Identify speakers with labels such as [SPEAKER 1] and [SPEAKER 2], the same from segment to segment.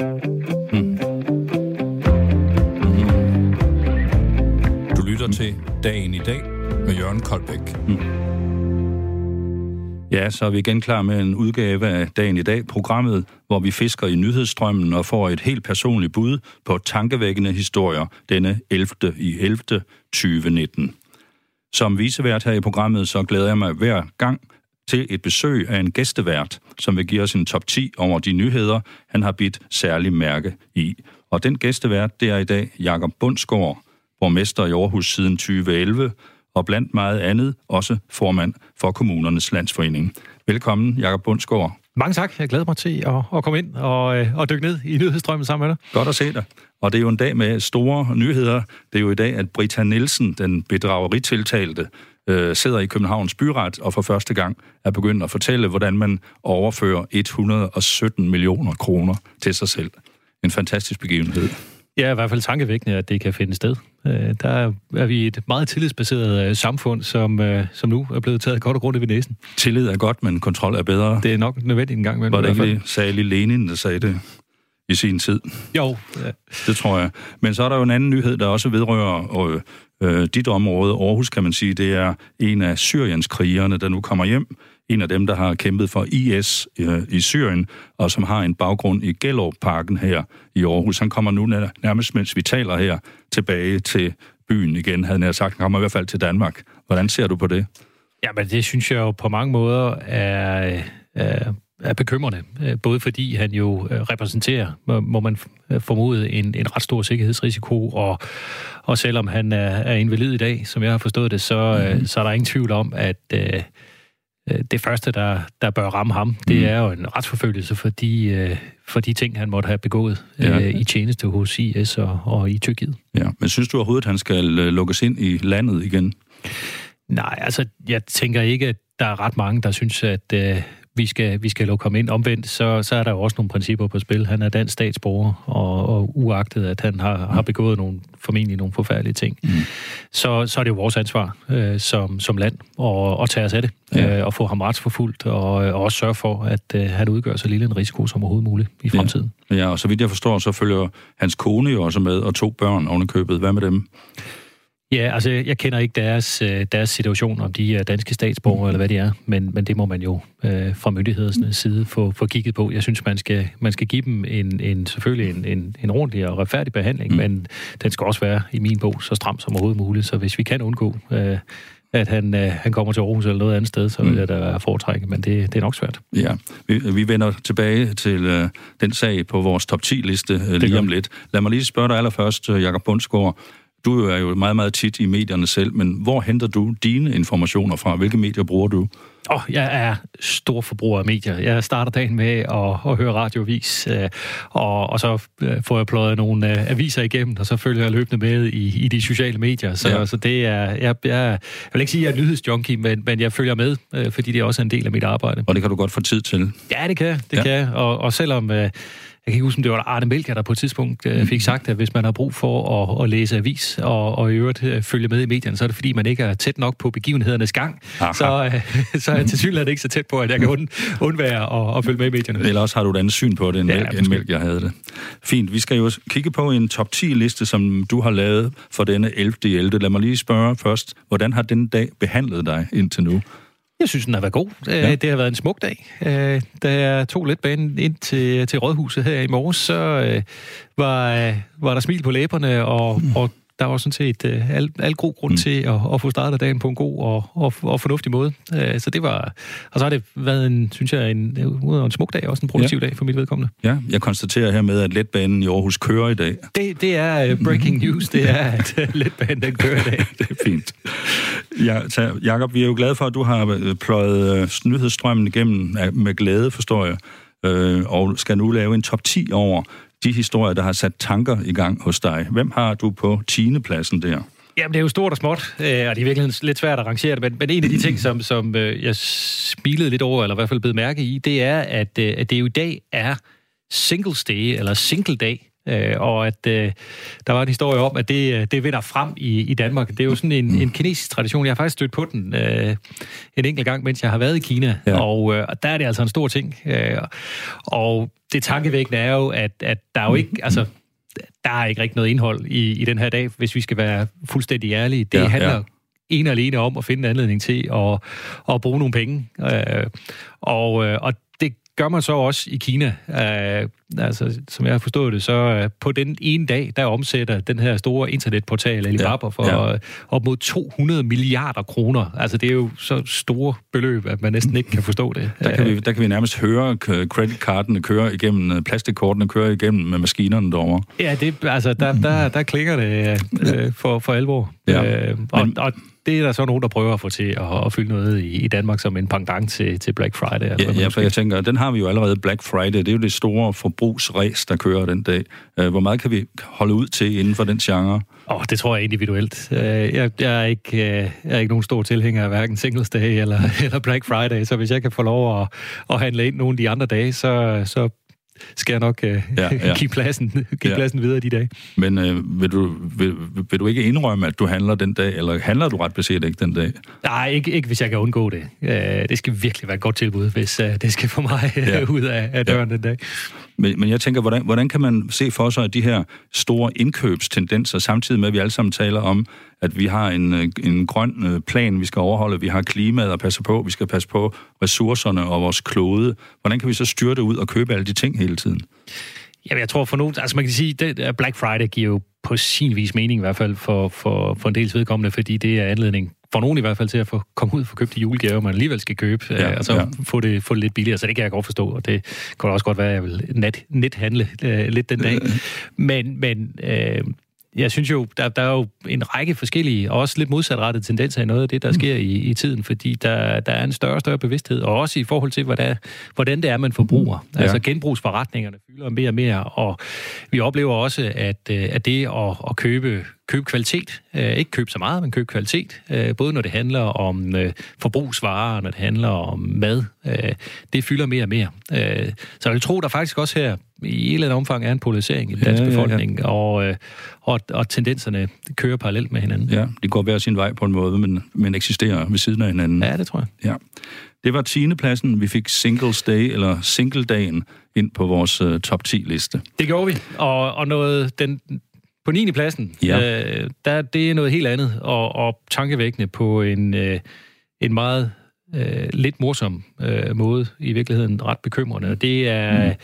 [SPEAKER 1] Mm. Du lytter til Dagen i dag med Jørgen Koldbæk. Mm. Ja, så er vi igen klar med en udgave af Dagen i dag, programmet, hvor vi fisker i nyhedsstrømmen og får et helt personligt bud på tankevækkende historier denne 11. i 11. 2019. Som visevært her i programmet, så glæder jeg mig hver gang til et besøg af en gæstevært, som vil give os en top 10 over de nyheder, han har bidt særlig mærke i. Og den gæstevært, det er i dag Jakob Bundsgaard, borgmester i Aarhus siden 2011, og blandt meget andet også formand for Kommunernes Landsforening. Velkommen, Jakob Bundsgaard.
[SPEAKER 2] Mange tak. Jeg glæder mig til at, at komme ind og, øh, og dykke ned i nyhedsstrømmen sammen med dig.
[SPEAKER 1] Godt at se dig. Og det er jo en dag med store nyheder. Det er jo i dag, at Brita Nielsen, den bedrageritiltalte, øh, sidder i Københavns byret og for første gang er begyndt at fortælle, hvordan man overfører 117 millioner kroner til sig selv. En fantastisk begivenhed.
[SPEAKER 2] Ja, i hvert fald tankevækkende, at det kan finde sted. Øh, der er vi et meget tillidsbaseret øh, samfund, som, øh, som nu er blevet taget godt og grundigt ved næsen.
[SPEAKER 1] Tillid er godt, men kontrol er bedre.
[SPEAKER 2] Det er nok nødvendigt en gang
[SPEAKER 1] imellem. Var det ikke lige Sally Lenin, der sagde det i sin tid?
[SPEAKER 2] Jo.
[SPEAKER 1] Ja. Det tror jeg. Men så er der jo en anden nyhed, der også vedrører øh, Øh, dit område, Aarhus kan man sige. Det er en af Syriens krigerne, der nu kommer hjem en af dem, der har kæmpet for IS øh, i Syrien, og som har en baggrund i Gellerup-parken her i Aarhus. Han kommer nu nærmest, mens vi taler her, tilbage til byen igen, havde jeg sagt. Han kommer i hvert fald til Danmark. Hvordan ser du på det?
[SPEAKER 2] Jamen, det synes jeg jo på mange måder er, er, er bekymrende. Både fordi han jo øh, repræsenterer, må man formode, en, en ret stor sikkerhedsrisiko, og, og selvom han er, er invalid i dag, som jeg har forstået det, så, mm. så er der ingen tvivl om, at øh, Øh, det første, der, der bør ramme ham, det mm. er jo en retsforfølgelse for de, øh, for de ting, han måtte have begået ja. øh, i tjeneste hos IS og, og i Tyrkiet.
[SPEAKER 1] Ja, men synes du overhovedet, at han skal øh, lukkes ind i landet igen?
[SPEAKER 2] Nej, altså, jeg tænker ikke, at der er ret mange, der synes, at, øh, vi skal, vi skal lukke ham ind. Omvendt, så, så er der jo også nogle principper på spil. Han er dansk statsborger, og, og uagtet, at han har, har begået nogle, formentlig nogle forfærdelige ting, mm. så, så er det jo vores ansvar øh, som, som land at, at tage os af det, ja. øh, og få ham retsforfulgt, og, og også sørge for, at øh, han udgør så lille en risiko som overhovedet muligt i fremtiden.
[SPEAKER 1] Ja. ja, og så vidt jeg forstår, så følger hans kone jo også med, og to børn ovenikøbet. Hvad med dem?
[SPEAKER 2] Ja, altså jeg kender ikke deres, øh, deres situation, om de er danske statsborgere eller hvad de er, men, men det må man jo øh, fra myndighedernes side få, få kigget på. Jeg synes, man skal, man skal give dem en, en selvfølgelig en, en, en ordentlig og retfærdig behandling, mm. men den skal også være i min bog så stram som overhovedet muligt, så hvis vi kan undgå... Øh, at han, øh, han kommer til Aarhus eller noget andet sted, så vil jeg da være foretrække, men det, det er nok svært.
[SPEAKER 1] Ja, vi, vi vender tilbage til øh, den sag på vores top 10-liste øh, lige om lidt. Lad mig lige spørge dig allerførst, øh, Jakob Bundsgaard. Du er jo meget, meget tit i medierne selv, men hvor henter du dine informationer fra? Hvilke medier bruger du?
[SPEAKER 2] Åh, oh, jeg er stor forbruger af medier. Jeg starter dagen med at, at høre radiovis, øh, og, og så øh, får jeg pløjet nogle øh, aviser igennem, og så følger jeg løbende med i, i de sociale medier. Så, ja. så det er, jeg, jeg, jeg vil ikke sige, at jeg er nyhedsjunkie, men, men jeg følger med, fordi det er også en del af mit arbejde.
[SPEAKER 1] Og det kan du godt få tid til?
[SPEAKER 2] Ja, det kan det ja. kan Og, og selvom jeg kan ikke huske, om det var Arne Melker, der på et tidspunkt øh, fik sagt, at hvis man har brug for at, at læse avis og, og i øvrigt øh, følge med i medierne, så er det fordi, man ikke er tæt nok på begivenhedernes gang. Så, øh, så er jeg til synligheden ikke så tæt på, at jeg kan und, undvære at, at følge med i medierne.
[SPEAKER 1] Eller også har du et andet syn på det, end, ja, mælk, end mælk, jeg havde det. Fint. Vi skal jo kigge på en top 10-liste, som du har lavet for denne 11. 11. Lad mig lige spørge først, hvordan har den dag behandlet dig indtil nu?
[SPEAKER 2] Jeg synes, den har været god. Øh, ja. Det har været en smuk dag. Øh, da jeg tog letbanen ind til, til Rådhuset her i morges, så øh, var, var der smil på læberne, og, mm. og der var sådan set uh, al, al god grund mm. til at, at få startet dagen på en god og, og, og fornuftig måde. Uh, så det var... Og så har det været en, synes jeg, en, en smuk dag, også en produktiv ja. dag for mit vedkommende.
[SPEAKER 1] Ja, jeg konstaterer her med, at letbanen i Aarhus kører i dag.
[SPEAKER 2] Det, det er uh, breaking news, det er, at uh, letbanen den kører i dag.
[SPEAKER 1] det er fint. Ja, så Jacob, vi er jo glade for, at du har pløjet uh, nyhedsstrømmen igennem med glæde, forstår jeg, uh, og skal nu lave en top 10 over de historier, der har sat tanker i gang hos dig. Hvem har du på 10. pladsen der?
[SPEAKER 2] Jamen, det er jo stort og småt, øh, og det er virkelig lidt svært at rangere det, men, men en af de ting, som, som øh, jeg smilede lidt over, eller i hvert fald blev mærke i, det er, at, øh, at det jo i dag er Singles Day, eller Single Day, Øh, og at øh, der var en historie om, at det, øh, det vinder frem i, i Danmark. Det er jo sådan en, en kinesisk tradition. Jeg har faktisk stødt på den øh, en enkelt gang, mens jeg har været i Kina, ja. og, øh, der er det altså en stor ting. Øh, og det tankevækkende er jo, at, at der er jo ikke... Altså, der er ikke rigtig noget indhold i, i den her dag, hvis vi skal være fuldstændig ærlige. Det ja, handler ja en og alene om at finde en anledning til at, at bruge nogle penge. Øh, og, øh, og gør man så også i Kina. Øh, altså, som jeg har forstået det, så øh, på den ene dag, der omsætter den her store internetportal Alibaba ja, for ja. op mod 200 milliarder kroner. Altså, det er jo så store beløb, at man næsten ikke kan forstå det.
[SPEAKER 1] Der kan vi, der kan vi nærmest høre creditkartene køre igennem, øh, plastikkortene køre igennem med maskinerne derovre.
[SPEAKER 2] Ja, det, altså, der, der, der klinger det øh, for, for alvor. Ja. Øh, og, Men, og det er der så nogen, der prøver at få til at, at fylde noget i, i Danmark som en pendant til, til Black Friday.
[SPEAKER 1] Ja, ja, for jeg tænker, den har vi jo allerede Black Friday. Det er jo det store forbrugsræs, der kører den dag. Øh, hvor meget kan vi holde ud til inden for den genre?
[SPEAKER 2] Åh, oh, det tror jeg individuelt. Øh, jeg, jeg, er ikke, øh, jeg er ikke nogen stor tilhænger af hverken Singles Day eller, eller Black Friday, så hvis jeg kan få lov at, at handle ind nogle af de andre dage, så, så skal jeg nok uh, ja, ja. give, pladsen, give ja. pladsen videre de dage.
[SPEAKER 1] Men uh, vil, du, vil, vil du ikke indrømme, at du handler den dag, eller handler du ret beset ikke den dag?
[SPEAKER 2] Nej, ikke, ikke hvis jeg kan undgå det. Uh, det skal virkelig være et godt tilbud, hvis uh, det skal få mig ja. ud af, af døren ja. den dag.
[SPEAKER 1] Men, men jeg tænker, hvordan, hvordan kan man se for sig de her store indkøbstendenser, samtidig med, at vi alle sammen taler om, at vi har en, øh, en grøn øh, plan, vi skal overholde, vi har klimaet at passe på, vi skal passe på ressourcerne og vores klode. Hvordan kan vi så styre det ud og købe alle de ting hele tiden?
[SPEAKER 2] Jamen, jeg tror for nogen, altså man kan sige, at Black Friday giver jo på sin vis mening i hvert fald for, for, for en dels vedkommende, fordi det er anledning for nogen i hvert fald til at få komme ud og få købt de julegaver, man alligevel skal købe, ja, øh, og så ja. få, det, få det lidt billigere. Så det kan jeg godt forstå, og det kunne også godt være, at jeg vil net, nethandle øh, lidt den dag. Men, men øh, jeg synes jo, der, der er jo en række forskellige, og også lidt modsatrettede tendenser i noget af det, der sker i, i tiden, fordi der, der er en større og større bevidsthed, og også i forhold til, hvordan, hvordan det er, man forbruger. Ja. Altså genbrugsforretningerne fylder mere og mere, og vi oplever også, at, øh, at det at, at købe købe kvalitet. Øh, ikke købe så meget, men købe kvalitet. Øh, både når det handler om øh, forbrugsvarer, når det handler om mad. Øh, det fylder mere og mere. Øh, så jeg vil tro, der faktisk også her i et eller andet omfang er en polarisering i den danske ja, befolkning, ja, ja. Og, øh, og, og tendenserne kører parallelt med hinanden.
[SPEAKER 1] Ja, de går hver sin vej på en måde, men, men eksisterer ved siden af hinanden.
[SPEAKER 2] Ja, det tror jeg.
[SPEAKER 1] Ja. Det var 10. pladsen. Vi fik Singles Day, eller Single-dagen, ind på vores uh, top 10-liste.
[SPEAKER 2] Det gjorde vi. Og, og noget, den, på 9. pladsen, ja. øh, der, det er noget helt andet, og, og tankevækkende på en, øh, en meget øh, lidt morsom øh, måde, i virkeligheden ret bekymrende. Det er... Mm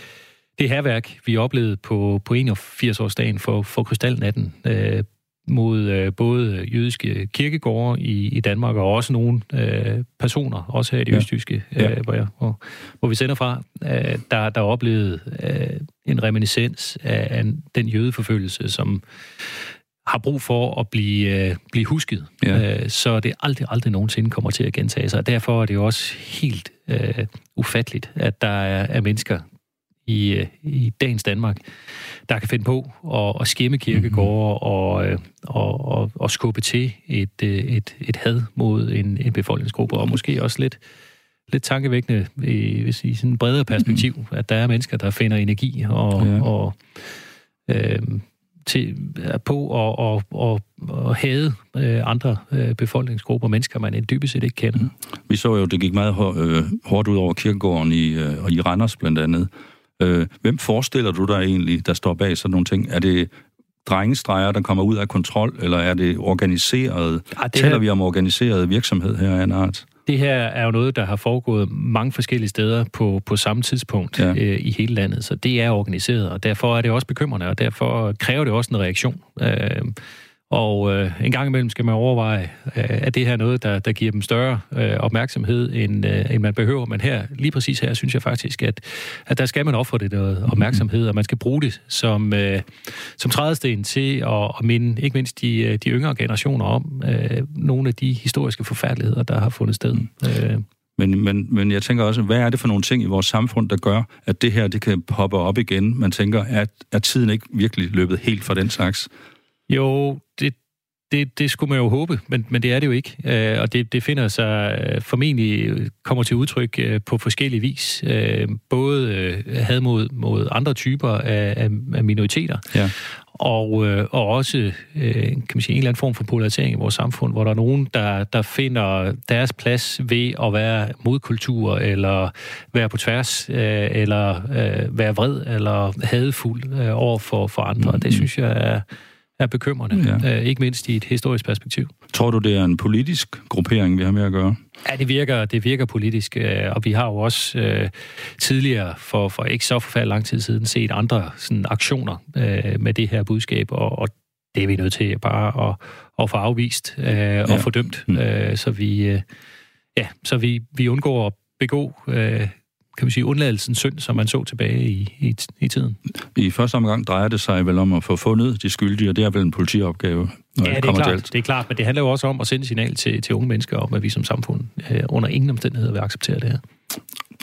[SPEAKER 2] det herværk, vi oplevede på, på 81-årsdagen for, for Krystalnatten, øh, mod øh, både jødiske kirkegårde i, i Danmark, og også nogle øh, personer, også her i det ja. østjyske, øh, ja. hvor, jeg, hvor, hvor vi sender fra, øh, der, der oplevede øh, en reminiscens af, af den jødeforfølgelse, som har brug for at blive, øh, blive husket, ja. øh, så det aldrig, aldrig nogensinde kommer til at gentage sig. Og derfor er det jo også helt øh, ufatteligt, at der er, er mennesker, i, øh, i dagens Danmark, der kan finde på at, at skimme kirkegårde mm-hmm. og, øh, og, og, og skubbe til et, øh, et, et had mod en, en befolkningsgruppe, og måske også lidt, lidt tankevækkende i, hvis i sådan et bredere perspektiv, mm-hmm. at der er mennesker, der finder energi og, ja. og øh, til, på at og, og, og hade øh, andre øh, befolkningsgrupper, mennesker, man dybest set ikke kender. Mm.
[SPEAKER 1] Vi så jo, det gik meget hårdt ud over kirkegården i, øh, i Randers blandt andet, Øh, hvem forestiller du dig egentlig, der står bag sådan nogle ting? Er det drengestreger, der kommer ud af kontrol, eller er det organiseret? Ja, det Taler her... vi om organiseret virksomhed her, Anna Art?
[SPEAKER 2] Det her er jo noget, der har foregået mange forskellige steder på, på samme tidspunkt ja. øh, i hele landet, så det er organiseret, og derfor er det også bekymrende, og derfor kræver det også en reaktion. Øh, og øh, en gang imellem skal man overveje, øh, at det her noget, der, der giver dem større øh, opmærksomhed, end, øh, end man behøver. Men her, lige præcis her, synes jeg faktisk, at, at der skal man ofre det noget opmærksomhed, og man skal bruge det som, øh, som trædesten til at, at minde ikke mindst de, øh, de yngre generationer om øh, nogle af de historiske forfærdeligheder, der har fundet sted. Øh.
[SPEAKER 1] Men, men, men jeg tænker også, hvad er det for nogle ting i vores samfund, der gør, at det her det kan poppe op igen? Man tænker, at er tiden ikke virkelig løbet helt fra den slags?
[SPEAKER 2] Jo, det, det, det skulle man jo håbe, men, men det er det jo ikke. Øh, og det, det finder sig øh, formentlig kommer til udtryk øh, på forskellige vis. Øh, både øh, had mod, mod andre typer af, af, af minoriteter, ja. og, øh, og også øh, kan man sige, en eller anden form for polarisering i vores samfund, hvor der er nogen, der, der finder deres plads ved at være modkultur, eller være på tværs, øh, eller øh, være vred, eller hadefuld øh, over for, for andre. Mm. Det synes jeg er er bekymrende, ja. øh, ikke mindst i et historisk perspektiv.
[SPEAKER 1] Tror du, det er en politisk gruppering, vi har med at gøre?
[SPEAKER 2] Ja, det virker, det virker politisk, øh, og vi har jo også øh, tidligere, for, for ikke så forfærdelig lang tid siden, set andre sådan, aktioner øh, med det her budskab, og, og det er vi nødt til bare at, at få afvist øh, ja. og fordømt, mm. øh, så vi, øh, ja, så vi, vi undgår at begå øh, kan man sige, undladelsens synd, som man så tilbage i, i, i tiden.
[SPEAKER 1] I første omgang drejer det sig vel om at få fundet de skyldige, og det er vel en politiopgave,
[SPEAKER 2] når ja, det, det er klart, det er klart, men det handler jo også om at sende signal til, til unge mennesker om, at vi som samfund øh, under ingen omstændigheder vil acceptere det her.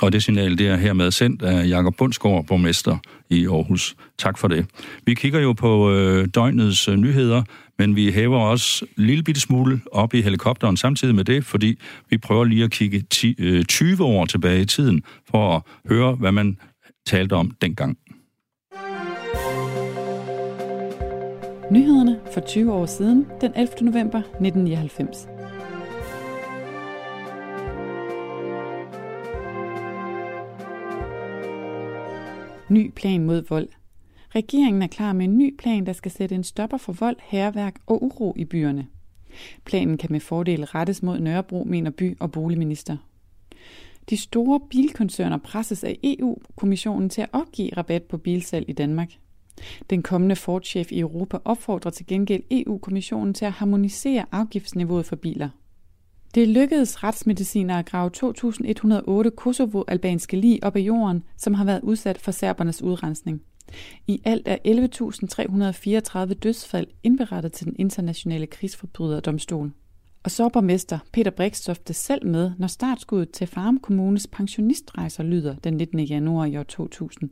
[SPEAKER 1] Og det signal, det er hermed sendt af Jakob Bundsgaard, borgmester i Aarhus. Tak for det. Vi kigger jo på øh, døgnets øh, nyheder, men vi hæver også en lille bitte smule op i helikopteren samtidig med det, fordi vi prøver lige at kigge 10, øh, 20 år tilbage i tiden for at høre, hvad man talte om dengang.
[SPEAKER 3] Nyhederne for 20 år siden, den 11. november 1999. Ny plan mod vold. Regeringen er klar med en ny plan, der skal sætte en stopper for vold, herværk og uro i byerne. Planen kan med fordel rettes mod Nørrebro, mener by- og boligminister. De store bilkoncerner presses af EU-kommissionen til at opgive rabat på bilsalg i Danmark. Den kommende Ford-chef i Europa opfordrer til gengæld EU-kommissionen til at harmonisere afgiftsniveauet for biler. Det lykkedes retsmediciner at grave 2.108 Kosovo-albanske lig op af jorden, som har været udsat for serbernes udrensning. I alt er 11.334 dødsfald indberettet til den internationale krigsforbryderdomstol. Og så borgmester Peter Brikstofte selv med, når startskuddet til Farum Kommunes pensionistrejser lyder den 19. januar i år 2000.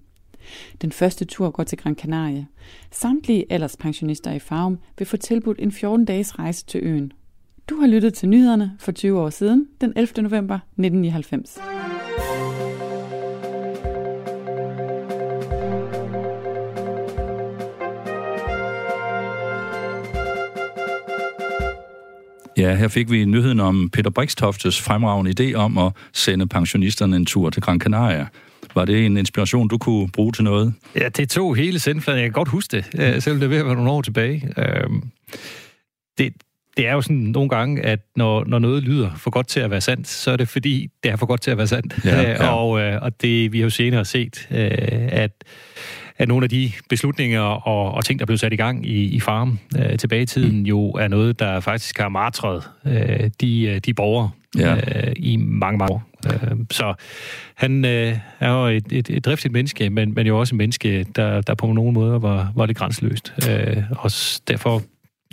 [SPEAKER 3] Den første tur går til Gran Canaria. Samtlige alderspensionister i Farum vil få tilbudt en 14-dages rejse til øen. Du har lyttet til nyhederne for 20 år siden, den 11. november 1999.
[SPEAKER 1] Ja, her fik vi nyheden om Peter Brikstoftes fremragende idé om at sende pensionisterne en tur til Gran Canaria. Var det en inspiration, du kunne bruge til noget?
[SPEAKER 2] Ja, det tog hele sendfladen. Jeg kan godt huske det, selvom det er ved at være nogle år tilbage. Øhm, det, det er jo sådan nogle gange, at når, når noget lyder for godt til at være sandt, så er det fordi, det er for godt til at være sandt. Ja, ja. og, øh, og det vi har jo senere set, øh, at at nogle af de beslutninger og, og ting, der blev sat i gang i, i farm øh, tilbage i tiden, jo er noget, der faktisk har martret øh, de, øh, de borgere ja. øh, i mange, mange år. Øh, så han øh, er jo et, et, et driftigt menneske, men, men jo også et menneske, der, der på nogle måder var, var lidt grænseløst. Øh, og derfor,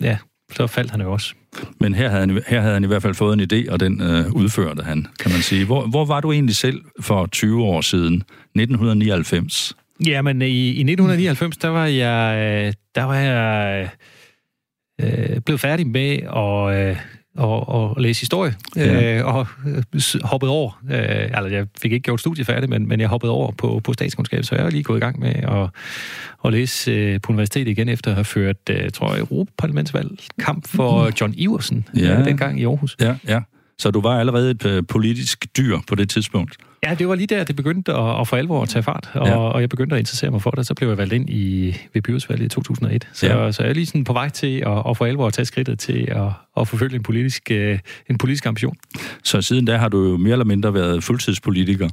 [SPEAKER 2] ja, så faldt han jo også.
[SPEAKER 1] Men her havde han, her havde han i hvert fald fået en idé, og den øh, udførte han, kan man sige. Hvor, hvor var du egentlig selv for 20 år siden, 1999?
[SPEAKER 2] Jamen, i, i 1999, der var jeg, øh, der var jeg øh, blevet færdig med at, øh, og, og læse historie, ja. øh, og hoppede over, øh, altså jeg fik ikke gjort studiet færdigt, men, men jeg hoppede over på, på statskundskab, så jeg er lige gået i gang med at, at læse øh, på universitetet igen, efter at have ført, øh, tror jeg, Europaparlamentsvalg kamp for mm. John Iversen, ja. øh, dengang i Aarhus.
[SPEAKER 1] Ja, ja. Så du var allerede et øh, politisk dyr på det tidspunkt?
[SPEAKER 2] Ja, det var lige der, det begyndte at, at for alvor at tage fart, og, ja. og jeg begyndte at interessere mig for det. Så blev jeg valgt ind i ved byrådsvalget i 2001. Så, ja. så jeg er lige sådan på vej til at, at for alvor at tage skridtet til at, at forfølge en politisk, øh, en politisk ambition.
[SPEAKER 1] Så siden da har du jo mere eller mindre været fuldtidspolitiker?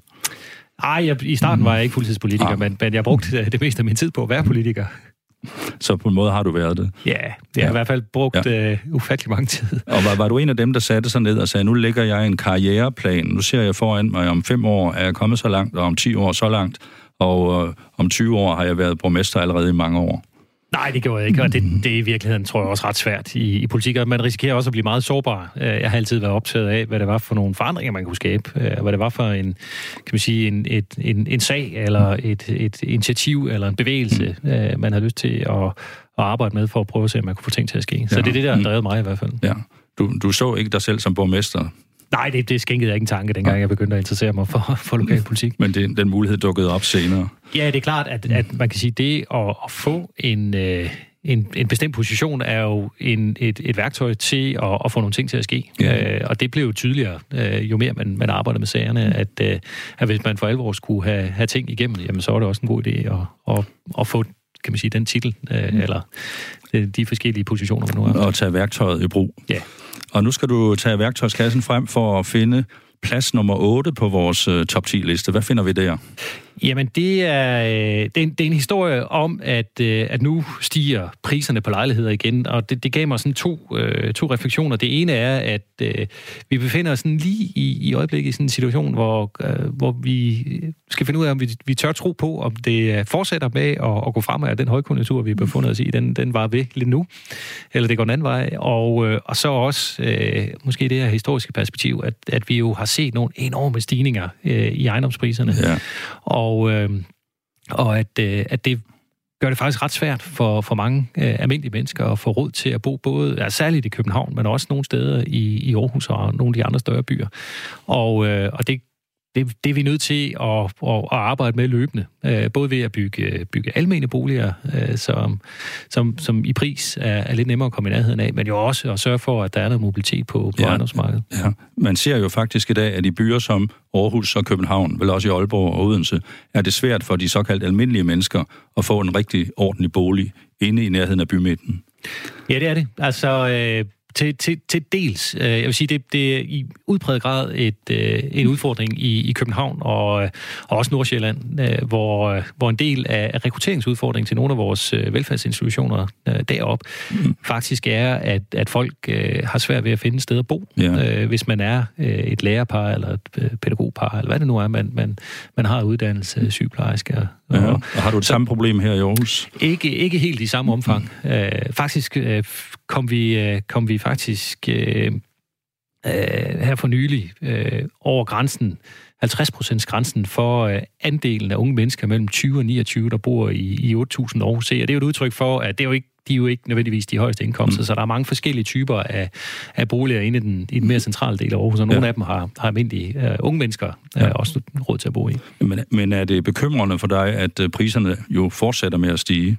[SPEAKER 2] Nej, i starten var jeg ikke fuldtidspolitiker, ah. men, men jeg brugte det meste af min tid på at være politiker.
[SPEAKER 1] Så på en måde har du været det?
[SPEAKER 2] Ja, jeg ja. har i hvert fald brugt ja. uh, ufattelig mange tid.
[SPEAKER 1] Og var, var du en af dem, der satte sig ned og sagde, nu lægger jeg en karriereplan, nu ser jeg foran mig, om fem år er jeg kommet så langt, og om 10 år så langt, og uh, om 20 år har jeg været borgmester allerede i mange år?
[SPEAKER 2] Nej, det gjorde jeg ikke, og det, det er i virkeligheden, tror jeg, også ret svært i, i politik, og man risikerer også at blive meget sårbar. Øh, jeg har altid været optaget af, hvad det var for nogle forandringer, man kunne skabe, øh, hvad det var for en, kan man sige, en, et, en, en sag, eller et, et initiativ, eller en bevægelse, øh, man har lyst til at, at arbejde med, for at prøve at se, om man kunne få ting til at ske. Så ja. det er det, der har drevet mig i hvert fald.
[SPEAKER 1] Ja. Du, du så ikke dig selv som borgmester
[SPEAKER 2] Nej, det, det skænkede jeg ikke en tanke, dengang jeg begyndte at interessere mig for, for lokalpolitik.
[SPEAKER 1] Men det, den mulighed dukkede op senere?
[SPEAKER 2] Ja, det er klart, at, at man kan sige, det at, at få en, øh, en, en bestemt position er jo en, et, et værktøj til at, at få nogle ting til at ske. Ja. Øh, og det blev jo tydeligere, øh, jo mere man, man arbejder med sagerne, at, øh, at hvis man for alvor skulle have, have ting igennem, jamen så var det også en god idé at, at, at få kan man sige, den titel, øh, mm. eller de forskellige positioner, man nu
[SPEAKER 1] har. Og tage værktøjet i brug.
[SPEAKER 2] Ja.
[SPEAKER 1] Og nu skal du tage værktøjskassen frem for at finde plads nummer 8 på vores øh, top 10 liste. Hvad finder vi der?
[SPEAKER 2] Jamen, det er, øh, det er, en, det er en historie om, at, øh, at nu stiger priserne på lejligheder igen, og det, det gav mig sådan to, øh, to refleksioner. Det ene er, at øh, vi befinder os sådan lige i, i øjeblikket i sådan en situation, hvor, øh, hvor vi skal finde ud af, om vi, vi tør tro på, om det fortsætter med at, at gå fremad af den højkonjunktur, vi befinder os i. Den, den var ved lidt nu, eller det går den anden vej. Og, øh, og så også øh, måske det her historiske perspektiv, at, at vi jo har set nogle enorme stigninger øh, i ejendomspriserne. Ja. Og og, øh, og at, øh, at det gør det faktisk ret svært for, for mange øh, almindelige mennesker at få råd til at bo både, ja, særligt i København, men også nogle steder i, i Aarhus og nogle af de andre større byer. Og, øh, og det det, det er vi nødt til at, at, at arbejde med løbende. Øh, både ved at bygge, bygge almene boliger, øh, som, som, som i pris er, er lidt nemmere at komme i nærheden af, men jo også at sørge for, at der er noget mobilitet på, på ja, ejendomsmarkedet.
[SPEAKER 1] Ja. Man ser jo faktisk i dag, at i byer som Aarhus og København, vel også i Aalborg og Odense, er det svært for de såkaldt almindelige mennesker at få en rigtig ordentlig bolig inde i nærheden af bymidten.
[SPEAKER 2] Ja, det er det. Altså, øh, til, til, til dels. Øh, jeg vil sige, det, det er i udpræget grad et, øh, en udfordring i, i København og, og også Nordsjælland, øh, hvor, hvor en del af rekrutteringsudfordringen til nogle af vores velfærdsinstitutioner derop mm. faktisk er, at, at folk har svært ved at finde et sted at bo. Ja. Hvis man er et lærerpar eller et pædagogpar, eller hvad det nu er, man, man, man har uddannelse, sygeplejerske.
[SPEAKER 1] Og, ja. og har du et samme problem her i Aarhus?
[SPEAKER 2] Ikke, ikke helt i samme omfang. Mm. Faktisk kom vi, kom vi faktisk øh, øh, her for nylig øh, over grænsen, 50% grænsen for øh, andelen af unge mennesker mellem 20 og 29, der bor i, i 8.000 Aarhus. Og det er jo et udtryk for, at det er jo ikke de er jo ikke nødvendigvis de højeste indkomster, mm. så der er mange forskellige typer af, af boliger inde i den, i den mere centrale del af Aarhus, og nogle ja. af dem har, har almindelige uh, unge mennesker uh, ja. også råd til at bo i.
[SPEAKER 1] Men, men er det bekymrende for dig, at uh, priserne jo fortsætter med at stige?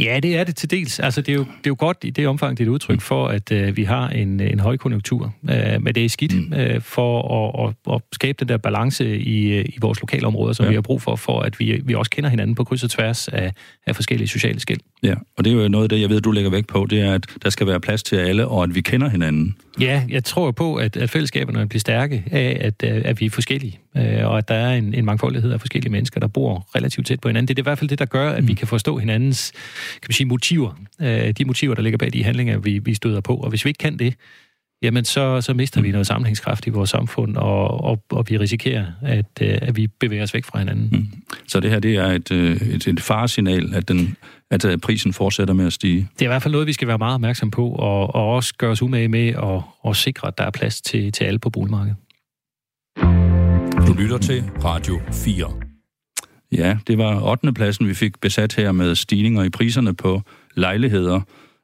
[SPEAKER 2] Ja, det er det til dels. Altså, det er jo, det er jo godt i det omfang, det er et udtryk for, at øh, vi har en, en højkonjunktur. Øh, men det er skidt mm. øh, for at, at, at skabe den der balance i, øh, i vores lokalområder, som ja. vi har brug for, for at vi, vi også kender hinanden på kryds og tværs af, af forskellige sociale skæld.
[SPEAKER 1] Ja, og det er jo noget af det, jeg ved, du lægger vægt på, det er, at der skal være plads til alle, og at vi kender hinanden.
[SPEAKER 2] Ja, jeg tror på, at, at fællesskaberne bliver stærke af, at, øh, at vi er forskellige, øh, og at der er en, en mangfoldighed af forskellige mennesker, der bor relativt tæt på hinanden. Det er i hvert fald det, der gør, at vi mm. kan forstå hinandens kan man sige, motiver, øh, de motiver, der ligger bag de handlinger, vi, vi støder på. Og hvis vi ikke kan det, jamen så, så mister vi mm. noget sammenhængskraft i vores samfund, og, og, og vi risikerer, at, at vi bevæger os væk fra hinanden. Mm.
[SPEAKER 1] Så det her, det er et, et, et faresignal, at den at øh, prisen fortsætter med at stige.
[SPEAKER 2] Det er i hvert fald noget, vi skal være meget opmærksom på, og, og også gøre os umage med at, at sikre, at der er plads til, til alle på boligmarkedet.
[SPEAKER 1] Du lytter til Radio 4. Ja, det var 8. pladsen, vi fik besat her med stigninger i priserne på lejligheder.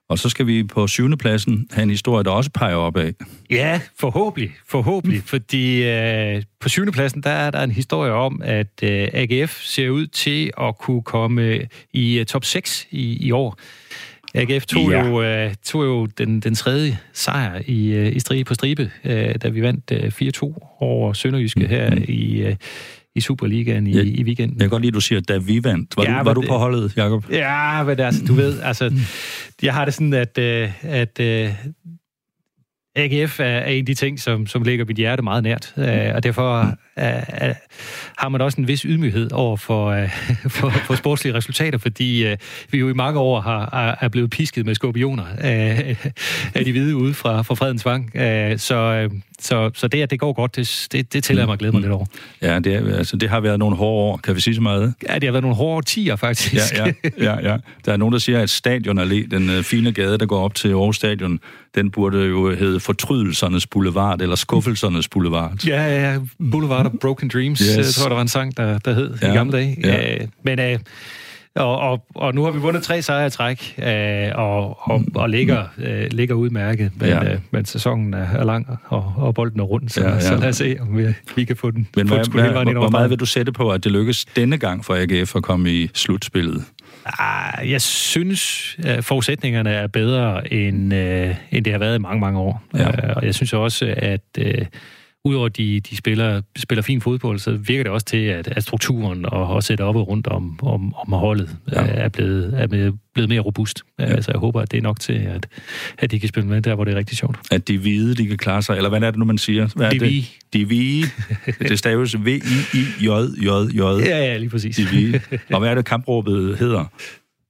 [SPEAKER 1] Og så skal vi på syvende pladsen have en historie, der også peger opad.
[SPEAKER 2] Ja, forhåbentlig. Forhåbentlig. Mm. Fordi øh, på syvende pladsen, der er der en historie om, at øh, AGF ser ud til at kunne komme i uh, top 6 i, i år. AGF tog, ja. jo, øh, tog jo den, den tredje sejr i, øh, i stribe på stribe, øh, da vi vandt øh, 4-2 over Sønderjyske her mm. i, øh, i Superligaen i, ja, i weekenden.
[SPEAKER 1] Jeg kan godt lide, at du siger, da vi vandt. Var, ja, du, var du på holdet, Jacob?
[SPEAKER 2] Ja, men altså, du ved, altså, jeg har det sådan, at, øh, at, at øh, AGF er, er en af de ting, som, som ligger mit hjerte meget nært, øh, og derfor øh, øh, har man også en vis ydmyghed over for, øh, for, for sportslige resultater, fordi øh, vi jo i mange år har, er blevet pisket med skorpioner af, af de hvide ude fra, fra Fredens Vang. Øh, så, øh, så, så det, at det går godt, det, det, det tillader mig at glæde mig lidt over.
[SPEAKER 1] Ja, det, er, altså, det har været nogle hårde år, kan vi sige så meget?
[SPEAKER 2] Ja, det har været nogle hårde årtier, faktisk.
[SPEAKER 1] Ja, ja, ja, ja. Der er nogen, der siger, at Stadion Allé, den uh, fine gade, der går op til Aarhus Stadion, den burde jo hedde Fortrydelsernes Boulevard, eller Skuffelsernes Boulevard.
[SPEAKER 2] Ja, ja, ja. Boulevard of Broken Dreams, yes. jeg tror, der var en sang, der, der hed ja, i gamle dage. Ja. Uh, men uh, og, og, og nu har vi vundet tre sejre i træk, øh, og, og, og ligger, øh, ligger udmærket, men, ja. øh, men sæsonen er, er lang, og, og bolden er rundt, så, ja, ja. så lad os se, om vi, vi kan få den
[SPEAKER 1] Men hvad, hvad, hvor, hvor meget vil du sætte på, at det lykkes denne gang for AGF at komme i slutspillet?
[SPEAKER 2] Ah, jeg synes, at forudsætningerne er bedre, end, øh, end det har været i mange, mange år. Ja. Øh, og jeg synes også, at... Øh, udover at de, de spiller, spiller fin fodbold, så virker det også til, at, at strukturen og, og setupet rundt om, om, om holdet ja. er, blevet, er blevet, blevet mere robust. Ja. Altså, jeg håber, at det er nok til, at, at de kan spille med der, hvor det er rigtig sjovt.
[SPEAKER 1] At de hvide, de kan klare sig, eller hvad er det nu, man siger? Hvad er
[SPEAKER 2] de hvide.
[SPEAKER 1] De hvide. Det staves V-I-I-J-J-J.
[SPEAKER 2] Ja, ja, lige præcis.
[SPEAKER 1] De hvide. Og hvad er det, kampråbet hedder?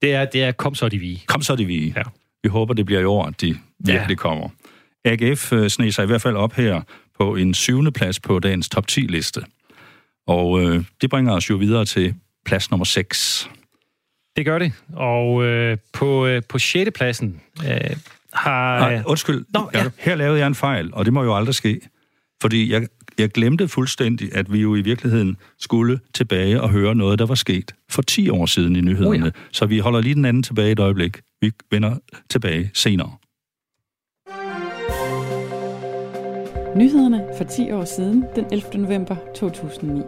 [SPEAKER 2] Det er, det er kom så de hvide.
[SPEAKER 1] Kom så de hvide. Ja. Vi håber, det bliver i år, at de virkelig ja. kommer. AGF øh, sne sig i hvert fald op her på en syvende plads på dagens top 10-liste. Og øh, det bringer os jo videre til plads nummer 6.
[SPEAKER 2] Det gør det. Og øh, på, øh, på 6. pladsen øh, har...
[SPEAKER 1] Nej, undskyld. Nå, ja. Her lavede jeg en fejl, og det må jo aldrig ske. Fordi jeg, jeg glemte fuldstændig, at vi jo i virkeligheden skulle tilbage og høre noget, der var sket for 10 år siden i nyhederne. Oh ja. Så vi holder lige den anden tilbage et øjeblik. Vi vender tilbage senere.
[SPEAKER 3] Nyhederne for 10 år siden, den 11. november 2009.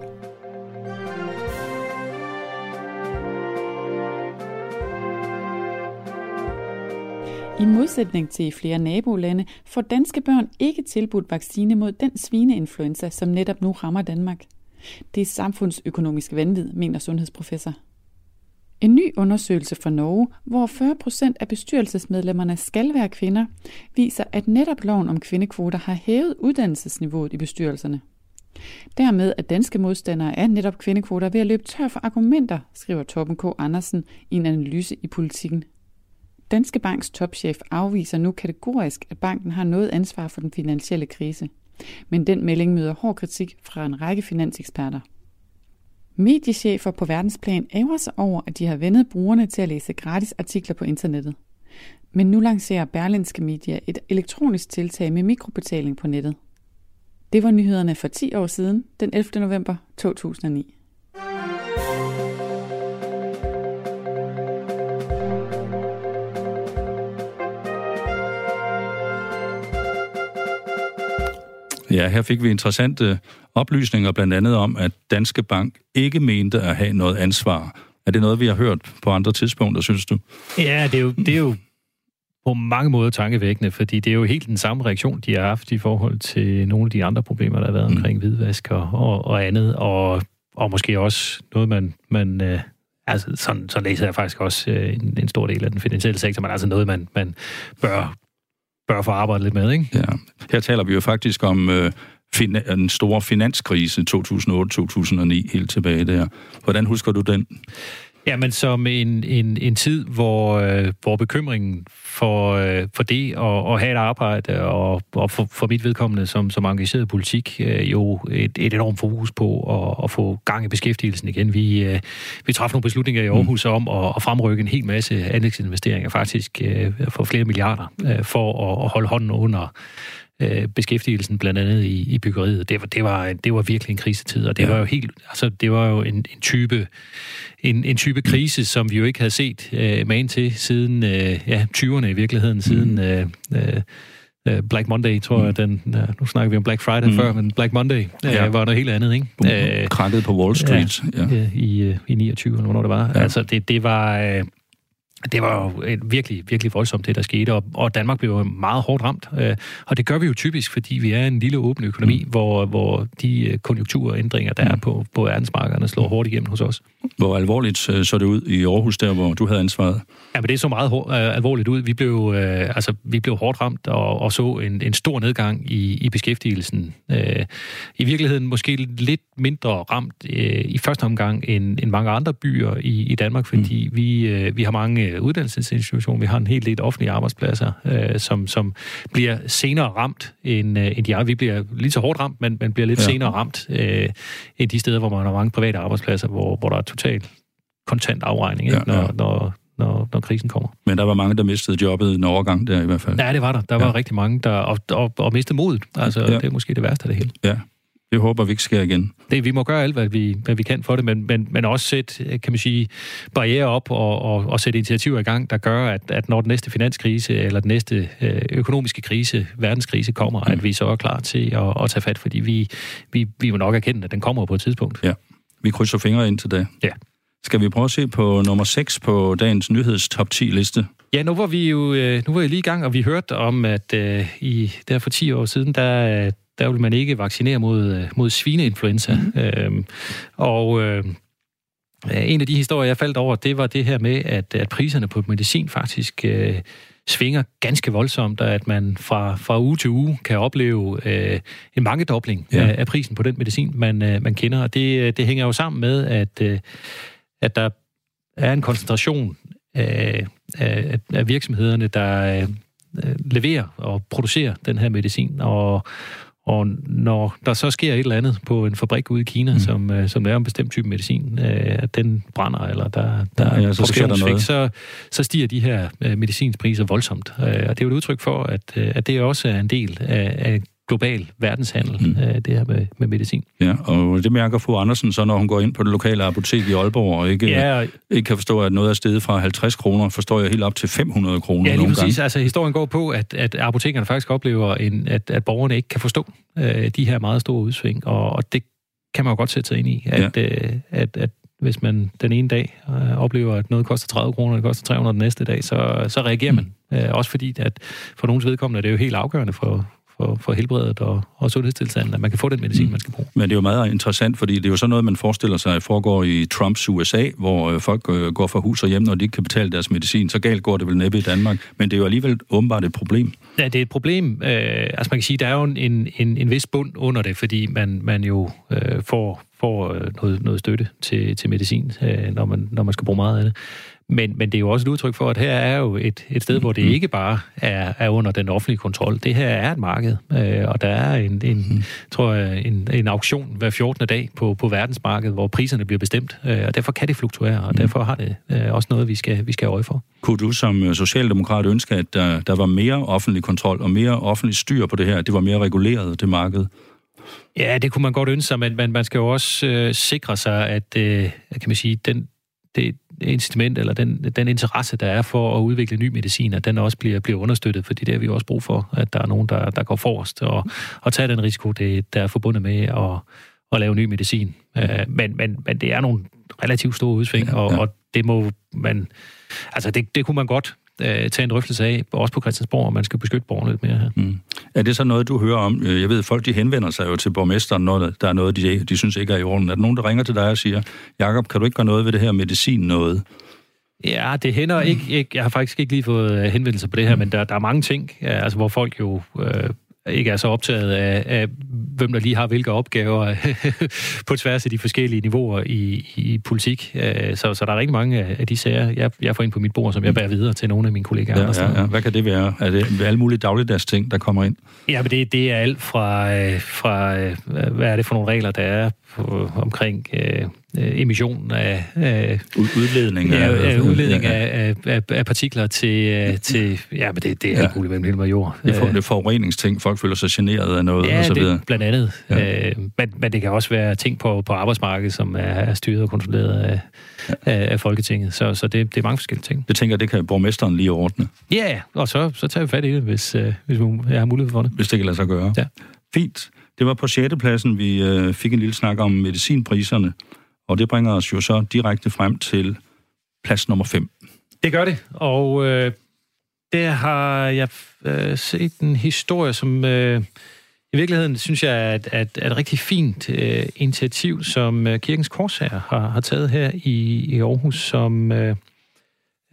[SPEAKER 3] I modsætning til flere nabolande får danske børn ikke tilbudt vaccine mod den svineinfluenza, som netop nu rammer Danmark. Det er samfundsøkonomisk vanvid, mener sundhedsprofessor. En ny undersøgelse fra Norge, hvor 40 procent af bestyrelsesmedlemmerne skal være kvinder, viser, at netop loven om kvindekvoter har hævet uddannelsesniveauet i bestyrelserne. Dermed er danske modstandere af netop kvindekvoter ved at løbe tør for argumenter, skriver Torben K. Andersen i en analyse i politikken. Danske Banks topchef afviser nu kategorisk, at banken har noget ansvar for den finansielle krise. Men den melding møder hård kritik fra en række finanseksperter. Mediechefer på verdensplan ærger sig over, at de har vendet brugerne til at læse gratis artikler på internettet. Men nu lancerer Berlinske Media et elektronisk tiltag med mikrobetaling på nettet. Det var nyhederne for 10 år siden, den 11. november 2009.
[SPEAKER 1] Ja, her fik vi interessante oplysninger blandt andet om, at Danske Bank ikke mente at have noget ansvar. Er det noget, vi har hørt på andre tidspunkter, synes du?
[SPEAKER 2] Ja, det er jo, det er jo på mange måder tankevækkende, fordi det er jo helt den samme reaktion, de har haft i forhold til nogle af de andre problemer, der har været mm. omkring hvidvask og, og, og andet, og, og måske også noget, man, man øh, altså sådan, så læser jeg faktisk også øh, en, en stor del af den finansielle sektor, men altså noget, man, man bør bør få arbejdet lidt med, ikke?
[SPEAKER 1] Ja. Her taler vi jo faktisk om øh, fin- en stor finanskrise 2008-2009, helt tilbage der. Hvordan husker du den?
[SPEAKER 2] Ja, men som en, en, en tid, hvor, øh, hvor bekymringen for, øh, for det at, at have et arbejde, og, og for, for mit vedkommende som, som engageret politik, øh, jo et, et enormt fokus på at, at få gang i beskæftigelsen igen. Vi, øh, vi træffede nogle beslutninger i mm. Aarhus om at, at fremrykke en hel masse anlægsinvesteringer, faktisk øh, for flere milliarder, øh, for at, at holde hånden under øh, beskæftigelsen blandt andet i, i byggeriet. Det var, det, var, det var virkelig en krisetid, og det ja. var jo helt, altså det var jo en, en type en, en type krise, som vi jo ikke havde set øh, magen til siden øh, ja, 20'erne i virkeligheden, siden mm. øh, øh, Black Monday, tror mm. jeg, den, ja, nu snakker vi om Black Friday mm. før, men Black Monday øh, ja. var noget helt andet, ikke?
[SPEAKER 1] Øh, Krakket på Wall Street.
[SPEAKER 2] Ja, ja. I, øh, i 29, eller hvornår det var. Ja. Altså, det, det var... Øh, det var jo et virkelig, virkelig voldsomt, det der skete, og, og Danmark blev jo meget hårdt ramt. Øh, og det gør vi jo typisk, fordi vi er en lille åben økonomi, mm. hvor, hvor de øh, konjunkturændringer, der mm. er på, på verdensmarkederne, slår hårdt igennem hos os.
[SPEAKER 1] Hvor alvorligt øh, så det ud i Aarhus, der hvor du havde ansvaret?
[SPEAKER 2] Ja, men det så meget hår, øh, alvorligt ud. Vi blev, øh, altså, vi blev hårdt ramt og, og så en, en stor nedgang i, i beskæftigelsen. Øh, I virkeligheden måske lidt mindre ramt øh, i første omgang end, end mange andre byer i, i Danmark, fordi mm. vi, øh, vi har mange uddannelsesinstitutioner, vi har en hel del offentlige arbejdspladser, øh, som, som bliver senere ramt end, øh, end de. Vi bliver lige så hårdt ramt, men, men bliver lidt ja. senere ramt øh, end de steder, hvor man har mange private arbejdspladser, hvor, hvor der er totalt kontant afregning, ja, ja. Når, når, når, når krisen kommer.
[SPEAKER 1] Men der var mange, der mistede jobbet en overgang der i hvert fald.
[SPEAKER 2] Ja, det var der. Der ja. var rigtig mange, der og, og, og mistede modet. Altså, ja. det er måske det værste af det hele.
[SPEAKER 1] Ja, det håber vi ikke sker igen.
[SPEAKER 2] Det, vi må gøre alt, hvad vi, hvad vi kan for det, men, men, men også sætte, kan man sige, barriere op og, og, og sætte initiativer i gang, der gør, at, at når den næste finanskrise eller den næste øh, økonomiske krise, verdenskrise kommer, mm. at vi så er klar til at, at tage fat, fordi vi, vi, vi må nok erkende, at den kommer på et tidspunkt.
[SPEAKER 1] Ja, vi krydser fingre ind til det.
[SPEAKER 2] Ja.
[SPEAKER 1] Skal vi prøve at se på nummer 6 på dagens nyheds top 10 liste?
[SPEAKER 2] Ja, nu var vi jo øh, nu var jeg lige i gang, og vi hørte om, at øh, i, der for 10 år siden, der, der vil man ikke vaccinere mod, øh, mod svineinfluenza. Mm. Øhm, og øh, en af de historier, jeg faldt over, det var det her med, at, at priserne på medicin faktisk øh, svinger ganske voldsomt, og at man fra, fra uge til uge kan opleve øh, en mangedobling ja. af, af prisen på den medicin, man, øh, man kender. Og det, det hænger jo sammen med, at, øh, at der er en koncentration af, af, af virksomhederne, der øh, leverer og producerer den her medicin, og og når der så sker et eller andet på en fabrik ude i Kina, mm. som, øh, som laver en bestemt type medicin, øh, at den brænder, eller der, der ja, ja, så, sker der noget. Så, så stiger de her øh, medicinpriser voldsomt. Og det er jo et udtryk for, at, at det også er en del af, af global verdenshandel, mm. øh, det her med, med medicin.
[SPEAKER 1] Ja, og det mærker fru Andersen så, når hun går ind på det lokale apotek i Aalborg, og ikke, ja, ikke kan forstå, at noget er steget fra 50 kroner, forstår jeg helt op til 500 kroner
[SPEAKER 2] Ja, lige præcis. Gange. Altså, historien går på, at, at apotekerne faktisk oplever, en, at, at borgerne ikke kan forstå øh, de her meget store udsving, og, og det kan man jo godt sætte sig ind i, at, ja. øh, at, at hvis man den ene dag øh, oplever, at noget koster 30 kroner, og det koster 300 den næste dag, så, så reagerer man. Mm. Øh, også fordi, at for nogens vedkommende er det jo helt afgørende for, for, for helbredet og, og sundhedstilstanden, at man kan få den medicin, mm. man skal bruge.
[SPEAKER 1] Men det er jo meget interessant, fordi det er jo sådan noget, man forestiller sig foregår i Trumps USA, hvor øh, folk øh, går fra hus og hjem, når de ikke kan betale deres medicin. Så galt går det vel næppe i Danmark. Men det er jo alligevel åbenbart et problem.
[SPEAKER 2] Ja, det er et problem. Øh, altså man kan sige, der er jo en, en, en vis bund under det, fordi man, man jo øh, får, får øh, noget, noget støtte til, til medicin, øh, når, man, når man skal bruge meget af det. Men, men det er jo også et udtryk for, at her er jo et, et sted, hvor det mm-hmm. ikke bare er, er under den offentlige kontrol. Det her er et marked, øh, og der er en, en mm. tror jeg, en, en auktion hver 14. dag på, på verdensmarkedet, hvor priserne bliver bestemt, øh, og derfor kan det fluktuere, og mm. derfor har det øh, også noget, vi skal, vi skal øje for.
[SPEAKER 1] Kunne du som øh, socialdemokrat ønske, at der, der var mere offentlig kontrol og mere offentlig styr på det her, det var mere reguleret, det marked?
[SPEAKER 2] Ja, det kunne man godt ønske sig, men, men man skal jo også øh, sikre sig, at øh, kan man sige, den, det, incitament eller den, den interesse, der er for at udvikle ny medicin, at den også bliver, bliver understøttet, fordi det har vi også brug for, at der er nogen, der, der går forrest og, og tager den risiko, det, der er forbundet med at, at lave ny medicin. Uh, men, men, men det er nogle relativt store udsving, ja, ja. Og, og det må man... Altså, det, det kunne man godt øh, tage en drøftelse af, også på Christiansborg, om man skal beskytte borgerne lidt mere her. Mm.
[SPEAKER 1] Er det så noget, du hører om? Jeg ved, folk de henvender sig jo til borgmesteren, når der er noget, de, de synes ikke er i orden. Er der nogen, der ringer til dig og siger, Jakob, kan du ikke gøre noget ved det her medicin noget?
[SPEAKER 2] Ja, det hænder ikke, ikke. Jeg har faktisk ikke lige fået øh, henvendelser på det her, mm. men der, der er mange ting, altså, hvor folk jo øh, ikke er så optaget af, af hvem der lige har hvilke opgaver på tværs af de forskellige niveauer i, i politik. Øh, så, så der er rigtig mange af de sager, jeg, jeg får ind på mit bord, som jeg bærer videre til nogle af mine kollegaer.
[SPEAKER 1] Ja, ja, ja. Hvad kan det være? Er det alle mulige dagligdags ting, der kommer ind?
[SPEAKER 2] Ja, men det, det er alt fra, øh, fra, øh, hvad er det for nogle regler, der er på, omkring øh, emission af... af
[SPEAKER 1] udledning
[SPEAKER 2] af, ja, af, udledning ja. Af, af, af partikler til... til ja, men det, det er ja. alt muligt mellem himmel og jord.
[SPEAKER 1] Det er, for, det er forureningsting. Folk føler sig generet af noget
[SPEAKER 2] ja,
[SPEAKER 1] og så videre.
[SPEAKER 2] Det, blandt andet. Ja. Øh, men, men det kan også være ting på, på arbejdsmarkedet, som er, er styret og kontrolleret af, ja. af, af Folketinget. Så, så det, det er mange forskellige ting.
[SPEAKER 1] Det tænker det kan borgmesteren lige ordne.
[SPEAKER 2] Ja, og så, så tager vi fat i det, hvis, øh, hvis jeg har mulighed for det.
[SPEAKER 1] Hvis det kan lade sig gøre. Ja. Fint. Det var på 6. pladsen, vi øh, fik en lille snak om medicinpriserne, og det bringer os jo så direkte frem til plads nummer 5.
[SPEAKER 2] Det gør det, og øh, der har jeg øh, set en historie, som øh, i virkeligheden synes jeg er et, et, et rigtig fint øh, initiativ, som øh, Kirkens Korsager har, har taget her i, i Aarhus, som øh,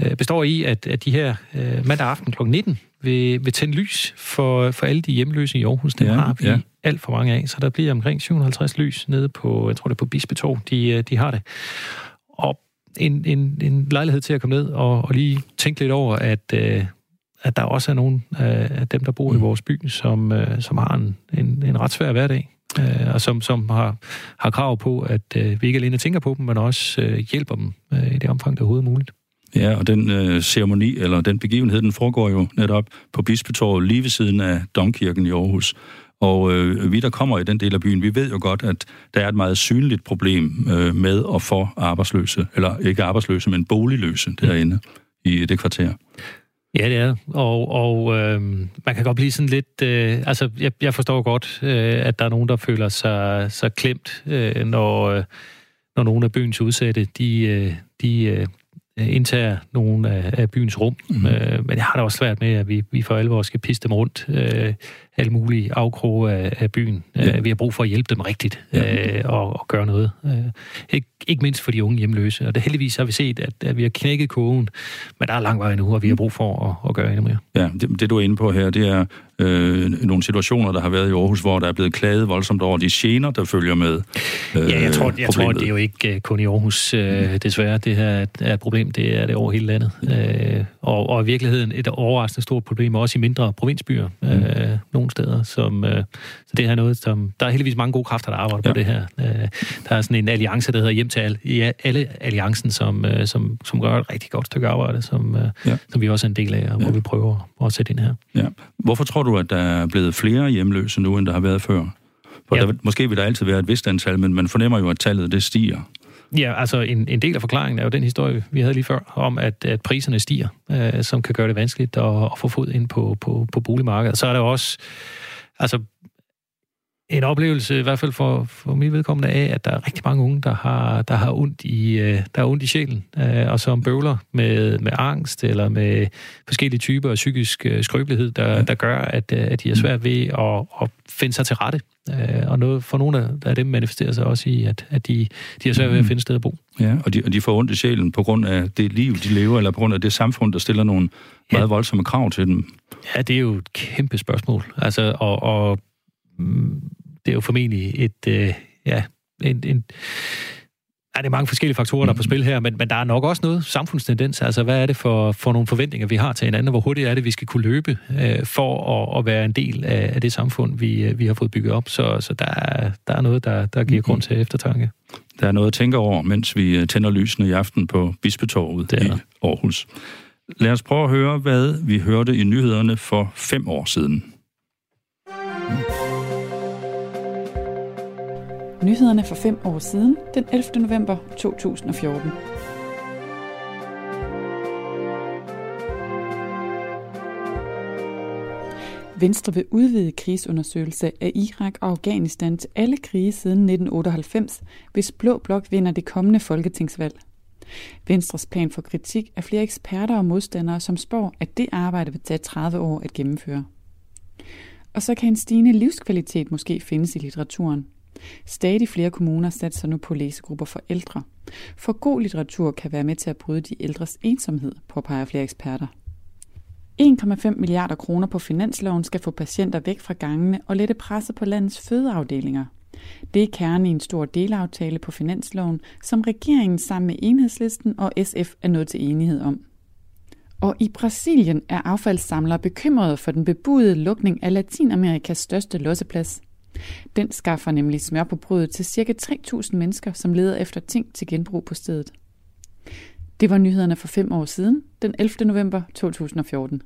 [SPEAKER 2] øh består i, at, at de her øh, mandag aften kl. 19 vil, vil tænde lys for, for alle de hjemløse i Aarhus. Dem ja, har vi ja. Alt for mange af, så der bliver omkring 750 lys nede på, jeg tror det er på Bispetorv, de, øh, de har det. Og en, en, en lejlighed til at komme ned og, og lige tænke lidt over, at, øh, at der også er nogle af dem, der bor mm. i vores by, som, øh, som har en, en, en ret svær hverdag, øh, og som, som har, har krav på, at øh, vi ikke alene tænker på dem, men også øh, hjælper dem øh, i det omfang, der overhovedet er muligt.
[SPEAKER 1] Ja, og den øh, ceremoni, eller den begivenhed, den foregår jo netop på Bispetorvet lige ved siden af Domkirken i Aarhus. Og øh, vi, der kommer i den del af byen, vi ved jo godt, at der er et meget synligt problem øh, med at få arbejdsløse, eller ikke arbejdsløse, men boligløse derinde i det kvarter.
[SPEAKER 2] Ja, det er Og, og øh, man kan godt blive sådan lidt... Øh, altså, jeg, jeg forstår godt, øh, at der er nogen, der føler sig så klemt, øh, når, øh, når nogle af byens udsatte, de, øh, de øh, indtager nogle af, af byens rum. Mm. Øh, men jeg har da også svært med, at vi, vi for alvor skal piste dem rundt øh, alle mulige afkroge af, af byen. Ja. Øh, vi har brug for at hjælpe dem rigtigt ja. øh, og, og gøre noget. Øh, ikke, ikke mindst for de unge hjemløse. Og det heldigvis har vi set, at, at vi har knækket kogen, men der er lang vej nu, og vi har brug for at, at gøre endnu mere.
[SPEAKER 1] Ja, det, det du er inde på her, det er øh, nogle situationer, der har været i Aarhus, hvor der er blevet klaget voldsomt over de gener, der følger med
[SPEAKER 2] øh, Ja, jeg tror, jeg tror, det er jo ikke kun i Aarhus, øh, desværre. Det her er et problem, det er det over hele landet. Øh, og, og i virkeligheden et overraskende stort problem, også i mindre provinsbyer øh, mm. Nogle steder. Som, øh, så det er noget, som... Der er heldigvis mange gode kræfter, der arbejder ja. på det her. Øh, der er sådan en alliance, der hedder Hjem til alle, i alle alliancen, som, øh, som, som gør et rigtig godt stykke arbejde, som, øh, ja. som vi også er en del af, og hvor ja. vi prøver at sætte ind her.
[SPEAKER 1] Ja. Hvorfor tror du, at der er blevet flere hjemløse nu, end der har været før? For ja. der, måske vil der altid være et vist antal, men man fornemmer jo, at tallet det stiger.
[SPEAKER 2] Ja, altså en, en del af forklaringen er jo den historie, vi havde lige før, om at, at priserne stiger, øh, som kan gøre det vanskeligt at, at få fod ind på, på, på boligmarkedet. Så er der også, altså en oplevelse, i hvert fald for, for mit vedkommende, af, at der er rigtig mange unge, der har, der har ondt i, øh, der har ondt i sjælen, øh, og som bøvler med, med angst eller med forskellige typer af psykisk øh, skrøbelighed, der, der gør, at, at de er svært ved at, at finde sig til rette. Og noget, for nogle af dem manifesterer sig også i, at, at de, de er svært ved at mm. finde sted at bo.
[SPEAKER 1] Ja, og de, og de får ondt i sjælen på grund af det liv, de lever, eller på grund af det samfund, der stiller nogle ja. meget voldsomme krav til dem.
[SPEAKER 2] Ja, det er jo et kæmpe spørgsmål. Altså, og, og mm, det er jo formentlig et, øh, ja, en, en Ja, det er mange forskellige faktorer, der er på spil her, men, men der er nok også noget samfundstendens. Altså, hvad er det for, for nogle forventninger, vi har til hinanden? Hvor hurtigt er det, vi skal kunne løbe øh, for at, at være en del af, af det samfund, vi, øh, vi har fået bygget op? Så, så der, er, der er noget, der, der giver grund til eftertanke.
[SPEAKER 1] Der er noget at tænke over, mens vi øh, tænder lysene i aften på Bispetorvet i Aarhus. Lad os prøve at høre, hvad vi hørte i nyhederne for fem år siden.
[SPEAKER 3] Nyhederne for fem år siden, den 11. november 2014. Venstre vil udvide krigsundersøgelse af Irak og Afghanistan til alle krige siden 1998, hvis Blå Blok vinder det kommende folketingsvalg. Venstres plan for kritik af flere eksperter og modstandere, som spår, at det arbejde vil tage 30 år at gennemføre. Og så kan en stigende livskvalitet måske findes i litteraturen. Stadig flere kommuner satser nu på læsegrupper for ældre. For god litteratur kan være med til at bryde de ældres ensomhed, påpeger flere eksperter. 1,5 milliarder kroner på finansloven skal få patienter væk fra gangene og lette presset på landets fødeafdelinger. Det er kernen i en stor delaftale på finansloven, som regeringen sammen med Enhedslisten og SF er nået til enighed om. Og i Brasilien er affaldssamlere bekymrede for den bebudede lukning af Latinamerikas største losseplads. Den skaffer nemlig smør på brødet til ca. 3.000 mennesker, som leder efter ting til genbrug på stedet. Det var nyhederne for fem år siden, den 11. november 2014.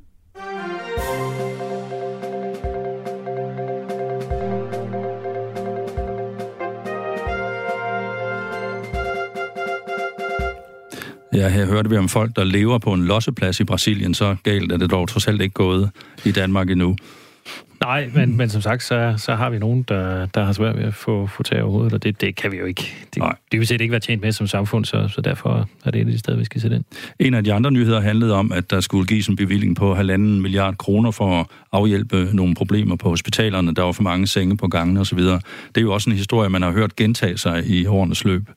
[SPEAKER 1] Ja, her hørte vi om folk, der lever på en losseplads i Brasilien. Så galt er det dog trods alt ikke gået i Danmark endnu.
[SPEAKER 2] Nej, men, men som sagt, så, så har vi nogen, der, der har svært ved at få, få tag over hovedet, og det, det kan vi jo ikke. Det, Nej. det vil set ikke være tjent med som samfund, så, så derfor er det et af de steder, vi skal sætte ind.
[SPEAKER 1] En af de andre nyheder handlede om, at der skulle gives en bevilling på halvanden milliard kroner for at afhjælpe nogle problemer på hospitalerne. Der var for mange senge på gangen osv. Det er jo også en historie, man har hørt gentage sig i årenes løb.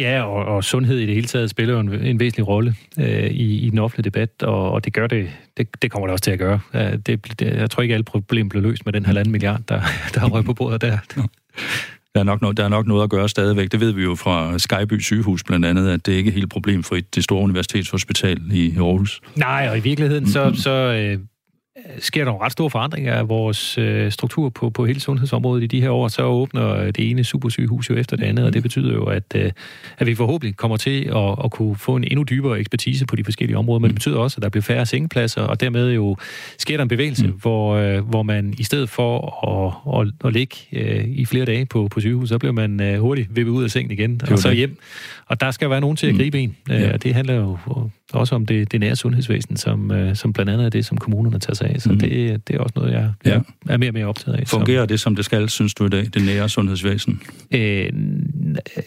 [SPEAKER 2] Ja, og, og sundhed i det hele taget spiller jo en, en væsentlig rolle øh, i, i den offentlige debat, og, og det gør det, det, det kommer det også til at gøre. Ja, det, det, jeg tror ikke, alle problemer blev løst med den halvanden milliard, der, der røget på bordet der.
[SPEAKER 1] Der er, nok noget, der er nok noget at gøre stadigvæk. Det ved vi jo fra Skyby sygehus blandt andet, at det ikke er helt problemfrit, det store universitetshospital i Aarhus.
[SPEAKER 2] Nej, og i virkeligheden så, så øh, sker der nogle ret store forandringer af vores øh, struktur på, på hele sundhedsområdet i de her år, så åbner det ene supersygehus jo efter det andet, og det betyder jo, at, øh, at vi forhåbentlig kommer til at, at kunne få en endnu dybere ekspertise på de forskellige områder, men det betyder også, at der bliver færre sengepladser, og dermed jo sker der en bevægelse, mm. hvor, øh, hvor man i stedet for at, at, at ligge øh, i flere dage på, på sygehus, så bliver man øh, hurtigt vippet ud af sengen igen, og så det. hjem. Og der skal være nogen til at mm. gribe en. Mm. Ja. Det handler jo også om det, det nære sundhedsvæsen, som, øh, som blandt andet er det, som kommunerne tager sig af. Så mm. det, det er også noget, jeg, ja. er mere og mere optaget af.
[SPEAKER 1] Fungerer som, det, som det skal, synes du i dag, det nære sundhedsvæsen? Øh,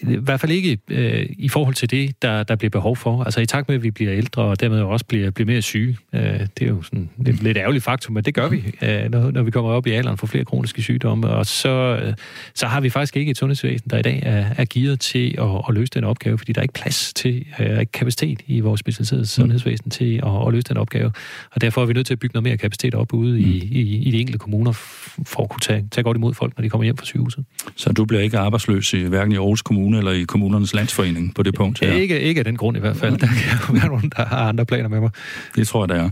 [SPEAKER 2] I hvert fald ikke øh, i forhold til det, der, der bliver behov for. Altså i takt med, at vi bliver ældre, og dermed også bliver, bliver mere syge. Øh, det er jo sådan lidt, lidt ærgerligt faktum, men det gør vi, øh, når, når vi kommer op i alderen for flere kroniske sygdomme. Og så, øh, så har vi faktisk ikke et sundhedsvæsen, der i dag er, er gearet til at, at løse den opgave, fordi der er ikke plads til, øh, ikke kapacitet i vores specialiserede fremtidens sundhedsvæsen til at, at løse den opgave. Og derfor er vi nødt til at bygge noget mere kapacitet op ude i, mm. i, i de enkelte kommuner, for at kunne tage, tage godt imod folk, når de kommer hjem fra sygehuset.
[SPEAKER 1] Så du bliver ikke arbejdsløs i hverken i Aarhus Kommune eller i kommunernes landsforening på det punkt her?
[SPEAKER 2] Ikke, ikke af den grund i hvert fald. Der kan være nogen, der har andre planer med mig.
[SPEAKER 1] Det tror jeg, der er.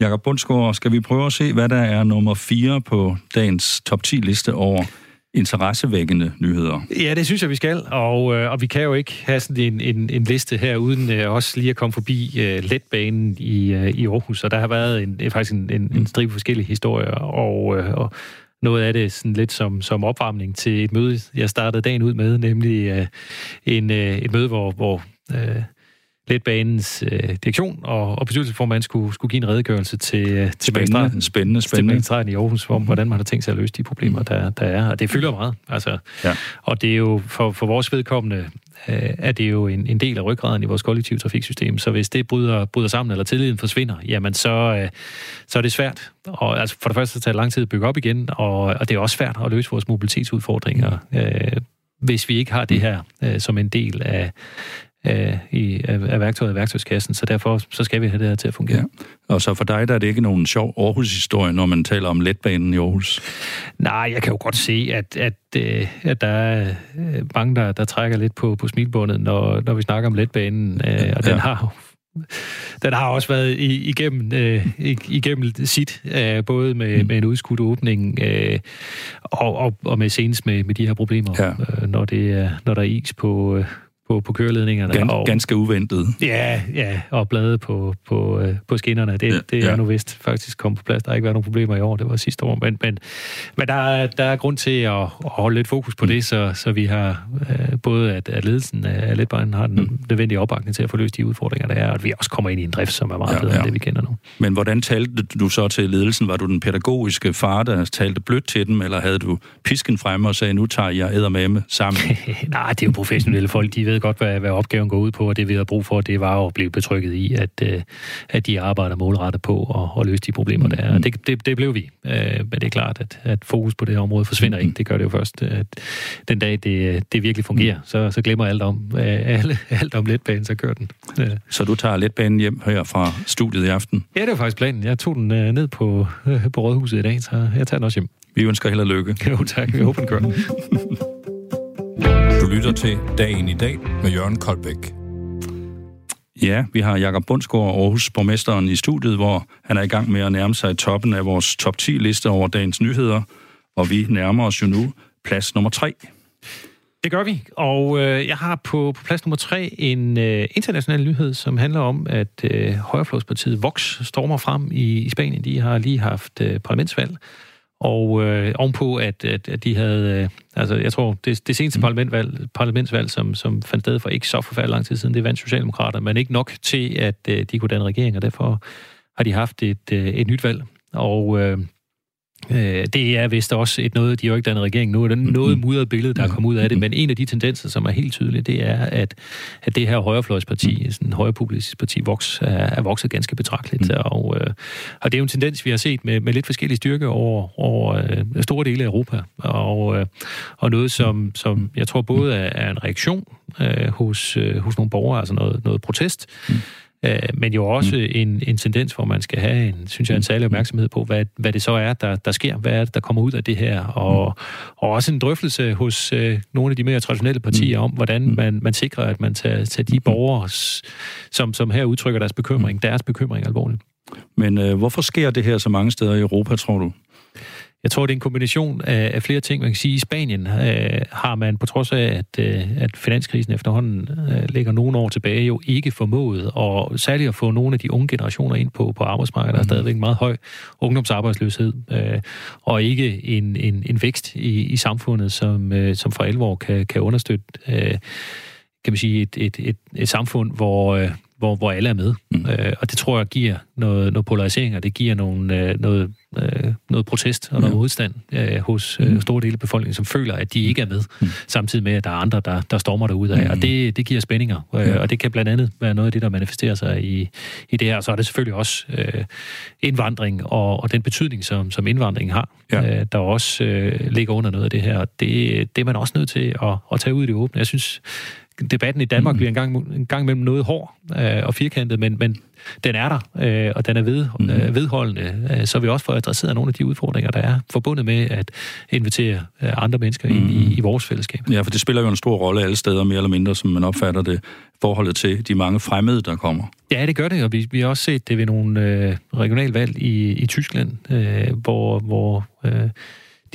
[SPEAKER 1] Jakob Bundsgaard, skal vi prøve at se, hvad der er nummer 4 på dagens top 10 liste over interessevækkende nyheder.
[SPEAKER 2] Ja, det synes jeg, vi skal, og, øh, og vi kan jo ikke have sådan en, en, en liste her, uden øh, også lige at komme forbi øh, letbanen i, øh, i Aarhus, og der har været en, faktisk en, en, en stribe forskellige historier, og, øh, og noget af det sådan lidt som, som opvarmning til et møde, jeg startede dagen ud med, nemlig øh, en, øh, et møde, hvor, hvor øh, letbanens øh, direktion og, og bestyrelsesformand skulle, skulle give en redegørelse til, øh, til
[SPEAKER 1] spændende, spændende, spændende.
[SPEAKER 2] Til i Aarhus, om, hvordan man har tænkt sig at løse de problemer, der, der er. Og det fylder meget. Altså, ja. Og det er jo for, for vores vedkommende, øh, er det jo en, en del af ryggraden i vores kollektive trafiksystem. Så hvis det bryder, bryder sammen, eller tilliden forsvinder, jamen så, øh, så er det svært. Og altså for det første så tager det lang tid at bygge op igen, og, og det er også svært at løse vores mobilitetsudfordringer. Øh, hvis vi ikke har det her øh, som en del af, af, i, af, af værktøjet i værktøjskassen, så derfor så skal vi have det her til at fungere. Ja.
[SPEAKER 1] Og så for dig der er det ikke nogen sjov Aarhus-historie, når man taler om letbanen i Aarhus?
[SPEAKER 2] Nej, jeg kan jo godt se, at, at, øh, at der er øh, mange, der, der trækker lidt på, på smilbåndet, når, når vi snakker om letbanen, øh, og ja. den har den har også været igennem, øh, igennem sit, øh, både med, mm. med en udskudt åbning øh, og, og, og med senest med, med de her problemer, ja. øh, når, det er, når der er is på, øh, på, på køreledningerne.
[SPEAKER 1] Gan, og, ganske uventet.
[SPEAKER 2] Ja, ja, og blade på, på, øh, på skinnerne. Det, ja, det er ja. nu vist faktisk kommet på plads. Der har ikke været nogen problemer i år, det var sidste år. Men, men, men der, er, der er grund til at, at holde lidt fokus på mm. det, så, så vi har øh, både, at, at ledelsen af Letbanen har den mm. nødvendige opbakning til at få løst de udfordringer, der er, og at vi også kommer ind i en drift, som er meget ja, bedre ja. end det, vi kender nu.
[SPEAKER 1] Men hvordan talte du så til ledelsen? Var du den pædagogiske far, der talte blødt til dem, eller havde du pisken fremme og sagde, nu tager jeg æder sammen?
[SPEAKER 2] Nej, det er jo professionelle folk, de ved ved godt, hvad, hvad opgaven går ud på, og det vi har brug for, det var at blive betrykket i, at, øh, at de arbejder målrettet på at, at løse de problemer, der er. Og det, det, det blev vi. Øh, men det er klart, at, at fokus på det her område forsvinder ikke. Det gør det jo først. At den dag, det, det virkelig fungerer, så, så glemmer alt om, øh, alle, alt om letbanen, så kører den.
[SPEAKER 1] Så du tager letbanen hjem her fra studiet i aften?
[SPEAKER 2] Ja, det var faktisk planen. Jeg tog den ned på, på Rådhuset i dag, så jeg tager den også hjem.
[SPEAKER 1] Vi ønsker held og lykke.
[SPEAKER 2] Jo, tak. Vi håber, den kører.
[SPEAKER 1] Du lytter til Dagen i dag med Jørgen Koldbæk. Ja, vi har Jakob Bundsgaard, Aarhus borgmesteren, i studiet, hvor han er i gang med at nærme sig toppen af vores top 10-liste over dagens nyheder, og vi nærmer os jo nu plads nummer 3.
[SPEAKER 2] Det gør vi, og øh, jeg har på, på plads nummer 3 en øh, international nyhed, som handler om, at øh, Højreflådspartiet Vox stormer frem i, i Spanien. De har lige haft øh, parlamentsvalg, og øh, ovenpå, at, at, at de havde... Øh, altså, jeg tror, det, det seneste mm. parlamentvalg, parlamentsvalg, som, som fandt sted for ikke så forfærdelig lang tid siden, det vandt Socialdemokrater, men ikke nok til, at øh, de kunne danne regering, og derfor har de haft et, øh, et nyt valg. Og øh, Øh, det er vist også et noget, de har jo ikke dannet regering nu, er det noget mudret billede, der er kommet ud af det, men en af de tendenser, som er helt tydelige, det er, at, at det her højrefløjsparti, sådan en højrepopulistisk parti, voks, er, er vokset ganske betragteligt, mm. og, øh, og det er jo en tendens, vi har set med, med lidt forskellige styrke over, over øh, store dele af Europa, og, øh, og noget, som, som jeg tror både er, er en reaktion øh, hos, øh, hos nogle borgere, altså noget, noget protest, mm Øh, men jo også mm. en, en tendens, hvor man skal have en, synes jeg, en mm. særlig opmærksomhed på, hvad, hvad det så er, der, der sker, hvad er det, der kommer ud af det her, og, mm. og også en drøftelse hos øh, nogle af de mere traditionelle partier mm. om, hvordan mm. man, man sikrer, at man tager, tager de borgere, som, som her udtrykker deres bekymring, deres bekymring alvorligt.
[SPEAKER 1] Men øh, hvorfor sker det her så mange steder i Europa, tror du?
[SPEAKER 2] Jeg tror, det er en kombination af, af flere ting. Man kan sige, at i Spanien øh, har man, på trods af, at, øh, at finanskrisen efterhånden øh, ligger nogle år tilbage, jo ikke formået, og særligt at få nogle af de unge generationer ind på, på arbejdsmarkedet. Der er mm. stadigvæk en meget høj ungdomsarbejdsløshed, øh, og ikke en, en, en vækst i, i samfundet, som, øh, som for alvor kan, kan understøtte øh, kan man sige, et, et, et, et samfund, hvor, øh, hvor, hvor alle er med. Mm. Øh, og det tror jeg giver noget, noget polarisering, og det giver nogle, øh, noget, øh, noget protest og noget ja. modstand øh, hos øh, mm. store dele af befolkningen, som føler, at de ikke er med, mm. samtidig med, at der er andre, der, der stormer derud af. Mm. Og det, det giver spændinger, øh, ja. og det kan blandt andet være noget af det, der manifesterer sig i, i det her. Og så er det selvfølgelig også øh, indvandring og, og den betydning, som, som indvandringen har, ja. øh, der også øh, ligger under noget af det her. Og det, det er man også nødt til at, at tage ud i det åbne. Jeg synes, debatten i Danmark mm. bliver en gang, en gang mellem noget hård øh, og firkantet, men, men den er der, øh, og den er ved, mm. øh, vedholdende, øh, så vi også får adresseret nogle af de udfordringer, der er forbundet med at invitere øh, andre mennesker ind mm. i, i vores fællesskab.
[SPEAKER 1] Ja, for det spiller jo en stor rolle alle steder, mere eller mindre, som man opfatter det, forholdet til de mange fremmede, der kommer.
[SPEAKER 2] Ja, det gør det, og vi, vi har også set det ved nogle øh, regionalvalg i, i Tyskland, øh, hvor, hvor øh,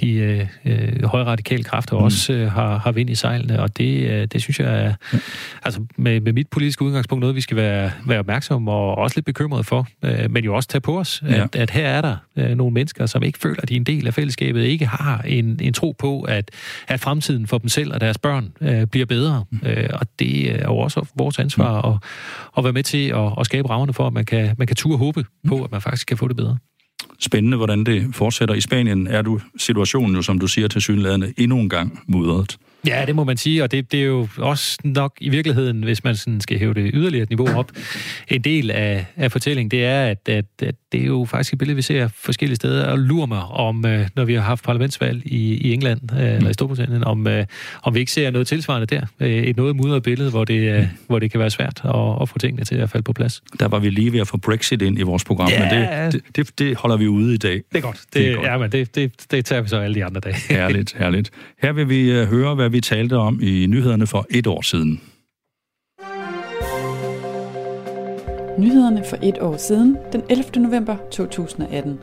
[SPEAKER 2] de øh, højre radikale kræfter mm. også øh, har, har vind i sejlene, og det, øh, det synes jeg er, ja. altså med, med mit politiske udgangspunkt, noget vi skal være, være opmærksomme og også lidt bekymrede for, øh, men jo også tage på os, ja. at, at her er der øh, nogle mennesker, som ikke føler, at de er en del af fællesskabet, ikke har en, en tro på, at, at fremtiden for dem selv og deres børn øh, bliver bedre, mm. øh, og det er jo også vores ansvar mm. at, at være med til at, at skabe rammerne for, at man kan, man kan turde håbe på, at man faktisk kan få det bedre
[SPEAKER 1] spændende, hvordan det fortsætter. I Spanien er du situationen jo, som du siger til synlædende, endnu en gang mudret.
[SPEAKER 2] Ja, det må man sige, og det, det er jo også nok i virkeligheden, hvis man sådan skal hæve det yderligere et niveau op, en del af, af fortællingen, det er, at, at, at det er jo faktisk et billede, vi ser forskellige steder, og lurer mig om, øh, når vi har haft parlamentsvalg i, i England, øh, eller i Storbritannien, om, øh, om vi ikke ser noget tilsvarende der. Et noget mudret billede, hvor det, hvor det kan være svært at, at få tingene til at falde på plads.
[SPEAKER 1] Der var vi lige ved at få Brexit ind i vores program, ja. men det, det, det holder vi ude i dag.
[SPEAKER 2] Det er godt. Det, det er godt. Ja, men det, det, det tager vi så alle de andre dage.
[SPEAKER 1] herligt, herligt. Her vil vi høre, hvad vi talte om i nyhederne for et år siden.
[SPEAKER 3] Nyhederne for et år siden, den 11. november 2018.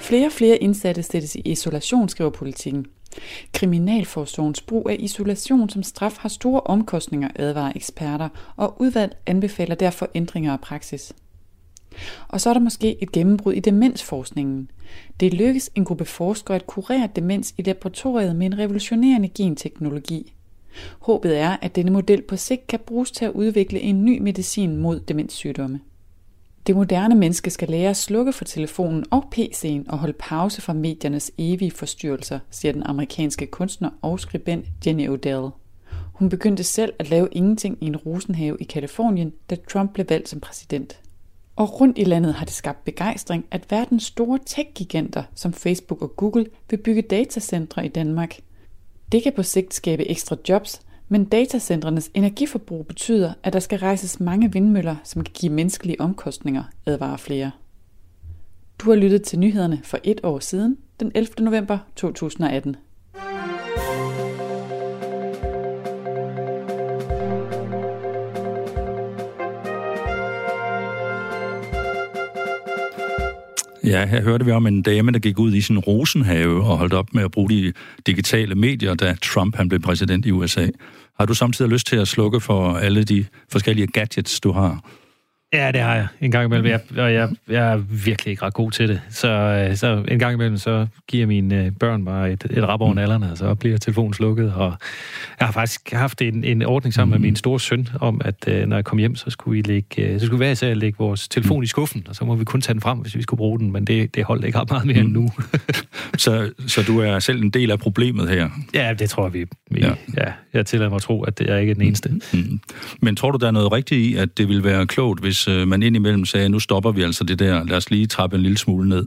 [SPEAKER 3] Flere og flere indsatte sættes i isolation, skriver politikken. Kriminalforsorgens brug af isolation som straf har store omkostninger, advarer eksperter, og udvalg anbefaler derfor ændringer af praksis. Og så er der måske et gennembrud i demensforskningen. Det lykkes en gruppe forskere at kurere demens i laboratoriet med en revolutionerende genteknologi. Håbet er, at denne model på sigt kan bruges til at udvikle en ny medicin mod demenssygdomme. Det moderne menneske skal lære at slukke for telefonen og PC'en og holde pause fra mediernes evige forstyrrelser, siger den amerikanske kunstner og skribent Jenny Odell. Hun begyndte selv at lave ingenting i en rosenhave i Kalifornien, da Trump blev valgt som præsident. Og rundt i landet har det skabt begejstring, at verdens store tech-giganter som Facebook og Google vil bygge datacentre i Danmark. Det kan på sigt skabe ekstra jobs, men datacentrenes energiforbrug betyder, at der skal rejses mange vindmøller, som kan give menneskelige omkostninger, advarer flere. Du har lyttet til nyhederne for et år siden, den 11. november 2018.
[SPEAKER 1] Ja, her hørte vi om en dame, der gik ud i sin rosenhave og holdt op med at bruge de digitale medier, da Trump han blev præsident i USA. Har du samtidig lyst til at slukke for alle de forskellige gadgets, du har?
[SPEAKER 2] Ja, det har jeg en gang imellem, jeg, og jeg, jeg er virkelig ikke ret god til det. Så, øh, så en gang imellem, så giver mine øh, børn bare et, et rap over mm. nallerne, og så bliver telefonen slukket. Og, Jeg har faktisk haft en, en ordning sammen mm. med min store søn, om at øh, når jeg kom hjem, så skulle vi lægge, så skulle vi hver især lægge vores telefon i skuffen, og så må vi kun tage den frem, hvis vi skulle bruge den, men det, det holdt ikke ret meget mere mm. end nu.
[SPEAKER 1] så, så du er selv en del af problemet her?
[SPEAKER 2] Ja, det tror jeg, vi... vi ja. ja. jeg tillader mig at tro, at er ikke den eneste. Mm.
[SPEAKER 1] Men tror du, der er noget rigtigt i, at det ville være klogt, hvis øh, man indimellem sagde, nu stopper vi altså det der, lad os lige trappe en lille smule ned?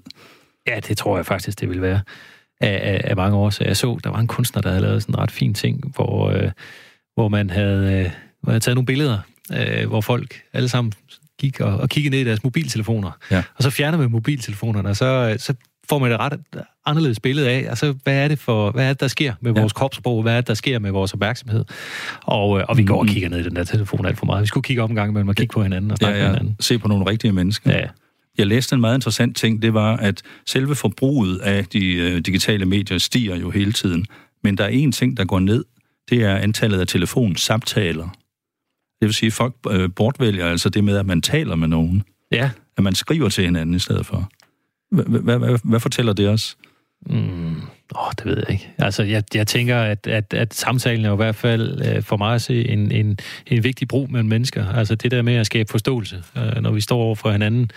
[SPEAKER 2] Ja, det tror jeg faktisk, det vil være af, af, af mange årsager. Jeg så, der var en kunstner, der havde lavet sådan en ret fin ting, hvor, øh, hvor man havde, øh, havde taget nogle billeder, øh, hvor folk alle sammen gik og, og kiggede ned i deres mobiltelefoner. Ja. Og så fjerner man mobiltelefonerne, og så, så får man et ret anderledes billede af, altså, hvad er det, for, hvad er det der sker med vores ja. kropsprog, hvad er det, der sker med vores opmærksomhed. Og, øh, og vi går og mm. kigger ned i den der telefon alt for meget. Vi skulle kigge op en gang, men man kigge på hinanden og snakke ja, ja. med hinanden.
[SPEAKER 1] Se på nogle rigtige mennesker. Ja. Jeg læste en meget interessant ting, det var, at selve forbruget af de øh, digitale medier stiger jo hele tiden. Men der er en ting, der går ned, det er antallet af telefonsamtaler. Det vil sige, at folk øh, bortvælger altså det med, at man taler med nogen. Ja. At man skriver til hinanden i stedet for. Hvad fortæller det os?
[SPEAKER 2] Mm, åh, det ved jeg ikke. Altså, jeg, jeg tænker, at, at, at samtalen er jo i hvert fald øh, for mig at se en, en, en vigtig brug mellem mennesker. Altså det der med at skabe forståelse. Øh, når vi står over for hinanden,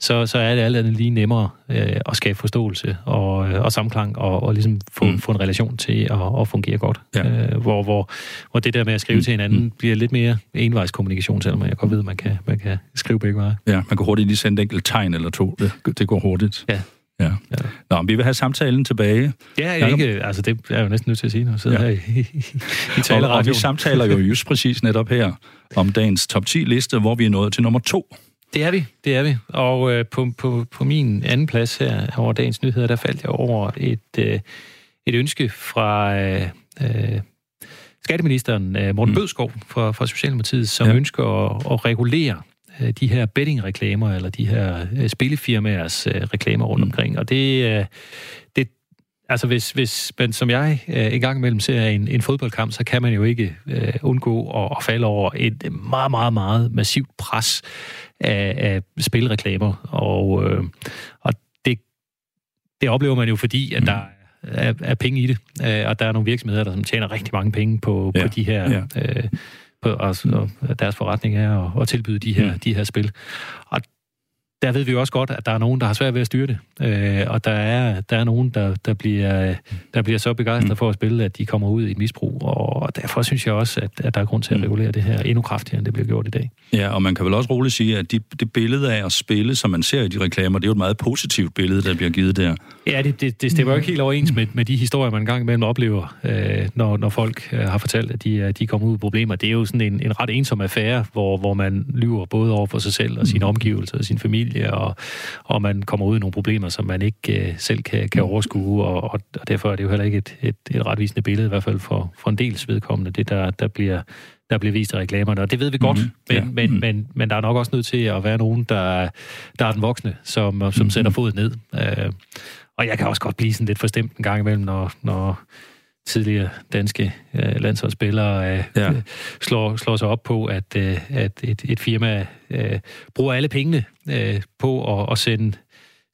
[SPEAKER 2] så, så er det alt andet lige nemmere øh, at skabe forståelse og, øh, og samklang og, og ligesom få, mm. få en relation til at, at fungere godt. Ja. Øh, hvor, hvor, hvor det der med at skrive mm. til hinanden mm. bliver lidt mere envejskommunikation, selvom jeg godt ved, at man kan, man kan skrive begge veje.
[SPEAKER 1] Ja, man kan hurtigt lige sende et enkelt tegn eller to. Det, det går hurtigt.
[SPEAKER 2] Ja.
[SPEAKER 1] Ja. ja. Nå, vi vil have samtalen tilbage.
[SPEAKER 2] Ja, jeg ikke, altså det er jo næsten nødt til at sige, når jeg sidder ja. her i, i, i.
[SPEAKER 1] Og, og vi samtaler jo just præcis netop her om dagens top 10 liste, hvor vi er nået til nummer to.
[SPEAKER 2] Det er vi, det er vi. Og øh, på, på, på min anden plads her over dagens nyheder, der faldt jeg over et, øh, et ønske fra øh, øh, skatteministeren øh, Morten mm. Bødskov fra, fra Socialdemokratiet, som ja. ønsker at, at regulere de her betting-reklamer, eller de her øh, spillefirmaers øh, reklamer rundt mm. omkring. Og det, øh, det, Altså hvis, hvis man som jeg øh, en gang imellem ser en, en fodboldkamp, så kan man jo ikke øh, undgå at, at falde over et meget, meget, meget massivt pres af, af spilreklamer. Og, øh, og det, det oplever man jo, fordi at mm. der er, er penge i det, øh, og der er nogle virksomheder, der som tjener rigtig mange penge på, ja. på de her... Ja. Øh, på, altså, deres forretning er at, at tilbyde de her, mm. de her spil. Og der ved vi jo også godt, at der er nogen, der har svært ved at styre det. Øh, og der er, der er nogen, der, der, bliver, der bliver så begejstret for at spille, at de kommer ud i et misbrug. Og derfor synes jeg også, at, at der er grund til at mm. regulere det her endnu kraftigere, end det bliver gjort i dag.
[SPEAKER 1] Ja, og man kan vel også roligt sige, at de, det billede af at spille, som man ser i de reklamer, det er jo et meget positivt billede, der bliver givet der.
[SPEAKER 2] Ja, det, det, det stemmer jo ikke helt overens med, med de historier, man engang imellem oplever, øh, når, når folk øh, har fortalt, at de, de kommer ud i problemer. Det er jo sådan en, en ret ensom affære, hvor, hvor man lyver både over for sig selv og sine mm. omgivelser og sin familie, og, og man kommer ud i nogle problemer, som man ikke øh, selv kan, kan overskue, og, og, og derfor er det jo heller ikke et, et, et retvisende billede, i hvert fald for, for en dels vedkommende, det der, der bliver der bliver vist i reklamerne, og det ved vi godt, mm-hmm. men, ja. men, mm-hmm. men, men der er nok også nødt til at være nogen, der, der er den voksne, som, som mm-hmm. sætter foden ned. Øh, og jeg kan også godt blive sådan lidt forstemt en gang imellem, når, når tidligere danske øh, landsholdsspillere øh, ja. slår, slår sig op på, at, øh, at et, et firma øh, bruger alle pengene øh, på at, at sende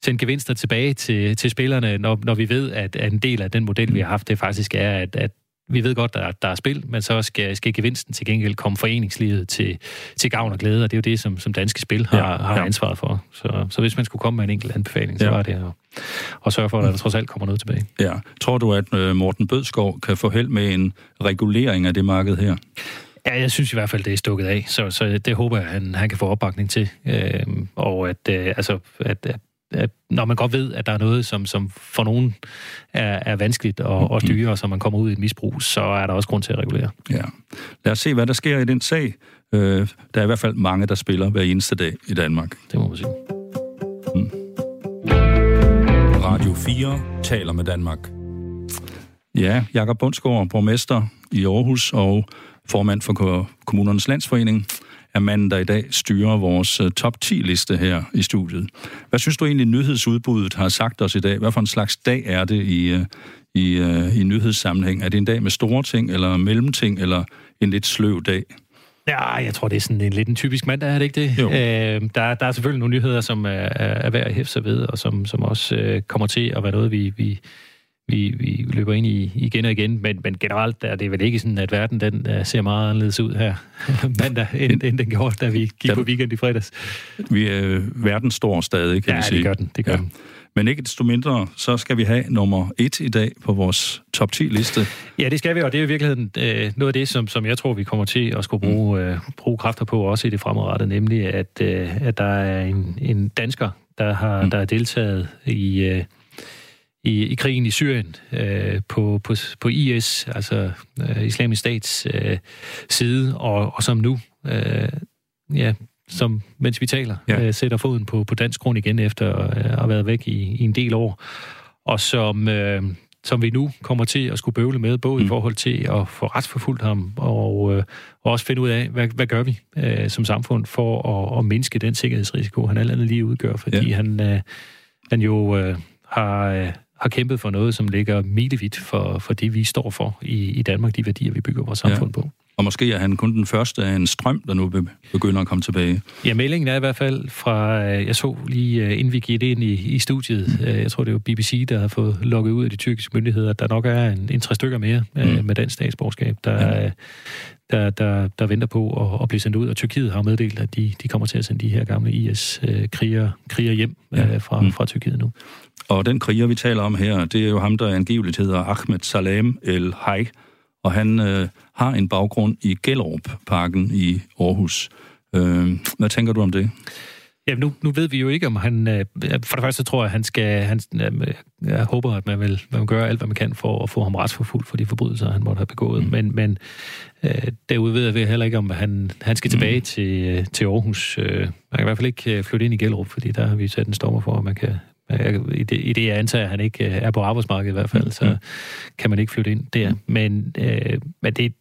[SPEAKER 2] sende gevinster tilbage til, til spillerne, når, når vi ved, at, at en del af den model, vi har haft, det faktisk er, at, at vi ved godt, at der er spil, men så skal, skal gevinsten til gengæld komme foreningslivet til, til gavn og glæde, og det er jo det, som, som Danske Spil har, ja, har ansvaret for. Så, så hvis man skulle komme med en enkelt anbefaling, så ja. var det at, at sørge for, at der trods alt kommer noget tilbage.
[SPEAKER 1] Ja. Tror du, at øh, Morten Bødskov kan få held med en regulering af det marked her?
[SPEAKER 2] Ja, jeg synes i hvert fald, det er stukket af, så, så det håber jeg, han, han kan få opbakning til. Øhm, og at, øh, altså, at, at at når man godt ved, at der er noget, som, som for nogen er, er vanskeligt at, at styre, og så man kommer ud i et misbrug, så er der også grund til at regulere.
[SPEAKER 1] Ja. Lad os se, hvad der sker i den sag. Øh, der er i hvert fald mange, der spiller hver eneste dag i Danmark.
[SPEAKER 2] Det må man sige. Mm.
[SPEAKER 1] Radio 4 taler med Danmark. Ja, Jakob Bundsgaard, borgmester i Aarhus og formand for Kommunernes Landsforening er manden, der i dag styrer vores uh, top 10-liste her i studiet. Hvad synes du egentlig, nyhedsudbuddet har sagt os i dag? Hvad for en slags dag er det i, uh, i, uh, i nyhedssammenhæng? Er det en dag med store ting, eller mellemting, eller en lidt sløv dag?
[SPEAKER 2] Ja, jeg tror, det er sådan en lidt en typisk mandag, er det ikke det? Jo. Øh, der, der er selvfølgelig nogle nyheder, som er, er værd at hæfte sig ved, og som, som også øh, kommer til at være noget, vi, vi, vi, vi løber ind i igen og igen, men, men generelt er det vel ikke sådan, at verden den uh, ser meget anderledes ud her mandag, end, end den gjorde, da vi gik ja, på weekend i fredags.
[SPEAKER 1] Vi, øh, verden står stadig, kan
[SPEAKER 2] ja,
[SPEAKER 1] vi sige.
[SPEAKER 2] det gør den. Det gør ja. den.
[SPEAKER 1] Men ikke desto mindre, så skal vi have nummer et i dag på vores top 10-liste.
[SPEAKER 2] Ja, det skal vi, og det er i virkeligheden øh, noget af det, som, som jeg tror, vi kommer til at skulle bruge, mm. øh, bruge kræfter på også i det fremadrettede, nemlig at, øh, at der er en, en dansker, der har mm. der er deltaget i... Øh, i, i krigen i Syrien øh, på, på, på IS, altså øh, Islamisk Stats øh, side, og, og som nu, øh, ja, som mens vi taler, ja. øh, sætter foden på, på dansk grund igen efter øh, at have været væk i, i en del år, og som, øh, som vi nu kommer til at skulle bøvle med, både mm. i forhold til at få retsforfulgt ham, og, øh, og også finde ud af, hvad, hvad gør vi øh, som samfund for at, at mindske den sikkerhedsrisiko, han alt andet lige udgør, fordi ja. han, øh, han jo øh, har... Øh, har kæmpet for noget, som ligger milevidt for, for det, vi står for i, i Danmark, de værdier, vi bygger vores samfund ja. på.
[SPEAKER 1] Og måske er han kun den første af en strøm, der nu begynder at komme tilbage.
[SPEAKER 2] Ja, meldingen er i hvert fald fra, øh, jeg så lige øh, inden vi gik ind i, i studiet, mm. jeg tror det var BBC, der har fået lukket ud af de tyrkiske myndigheder, at der nok er en, en tre stykker mere mm. med den statsborgerskab, der, ja. der, der, der venter på at, at blive sendt ud. Og Tyrkiet har meddelt, at de, de kommer til at sende de her gamle IS-krigere kriger hjem ja. fra, mm. fra Tyrkiet nu.
[SPEAKER 1] Og den kriger, vi taler om her, det er jo ham, der angiveligt hedder Ahmed Salem El Hay, og han øh, har en baggrund i Gellerup-parken i Aarhus. Øh, hvad tænker du om det?
[SPEAKER 2] Ja, nu, nu ved vi jo ikke, om han... Øh, for det første tror jeg, at han skal... Han, øh, jeg håber, at man vil, man gøre alt, hvad man kan for at få ham retsforfulgt for de forbrydelser, han måtte have begået. Mm. Men, men øh, derude ved jeg heller ikke, om han, han skal tilbage mm. til, til Aarhus. Øh, man kan i hvert fald ikke flytte ind i Gellerup, fordi der har vi sat en stopper for, at man kan i det, I det jeg antager, at han ikke er på arbejdsmarkedet i hvert fald, så mm. kan man ikke flytte ind der. Men, øh, men det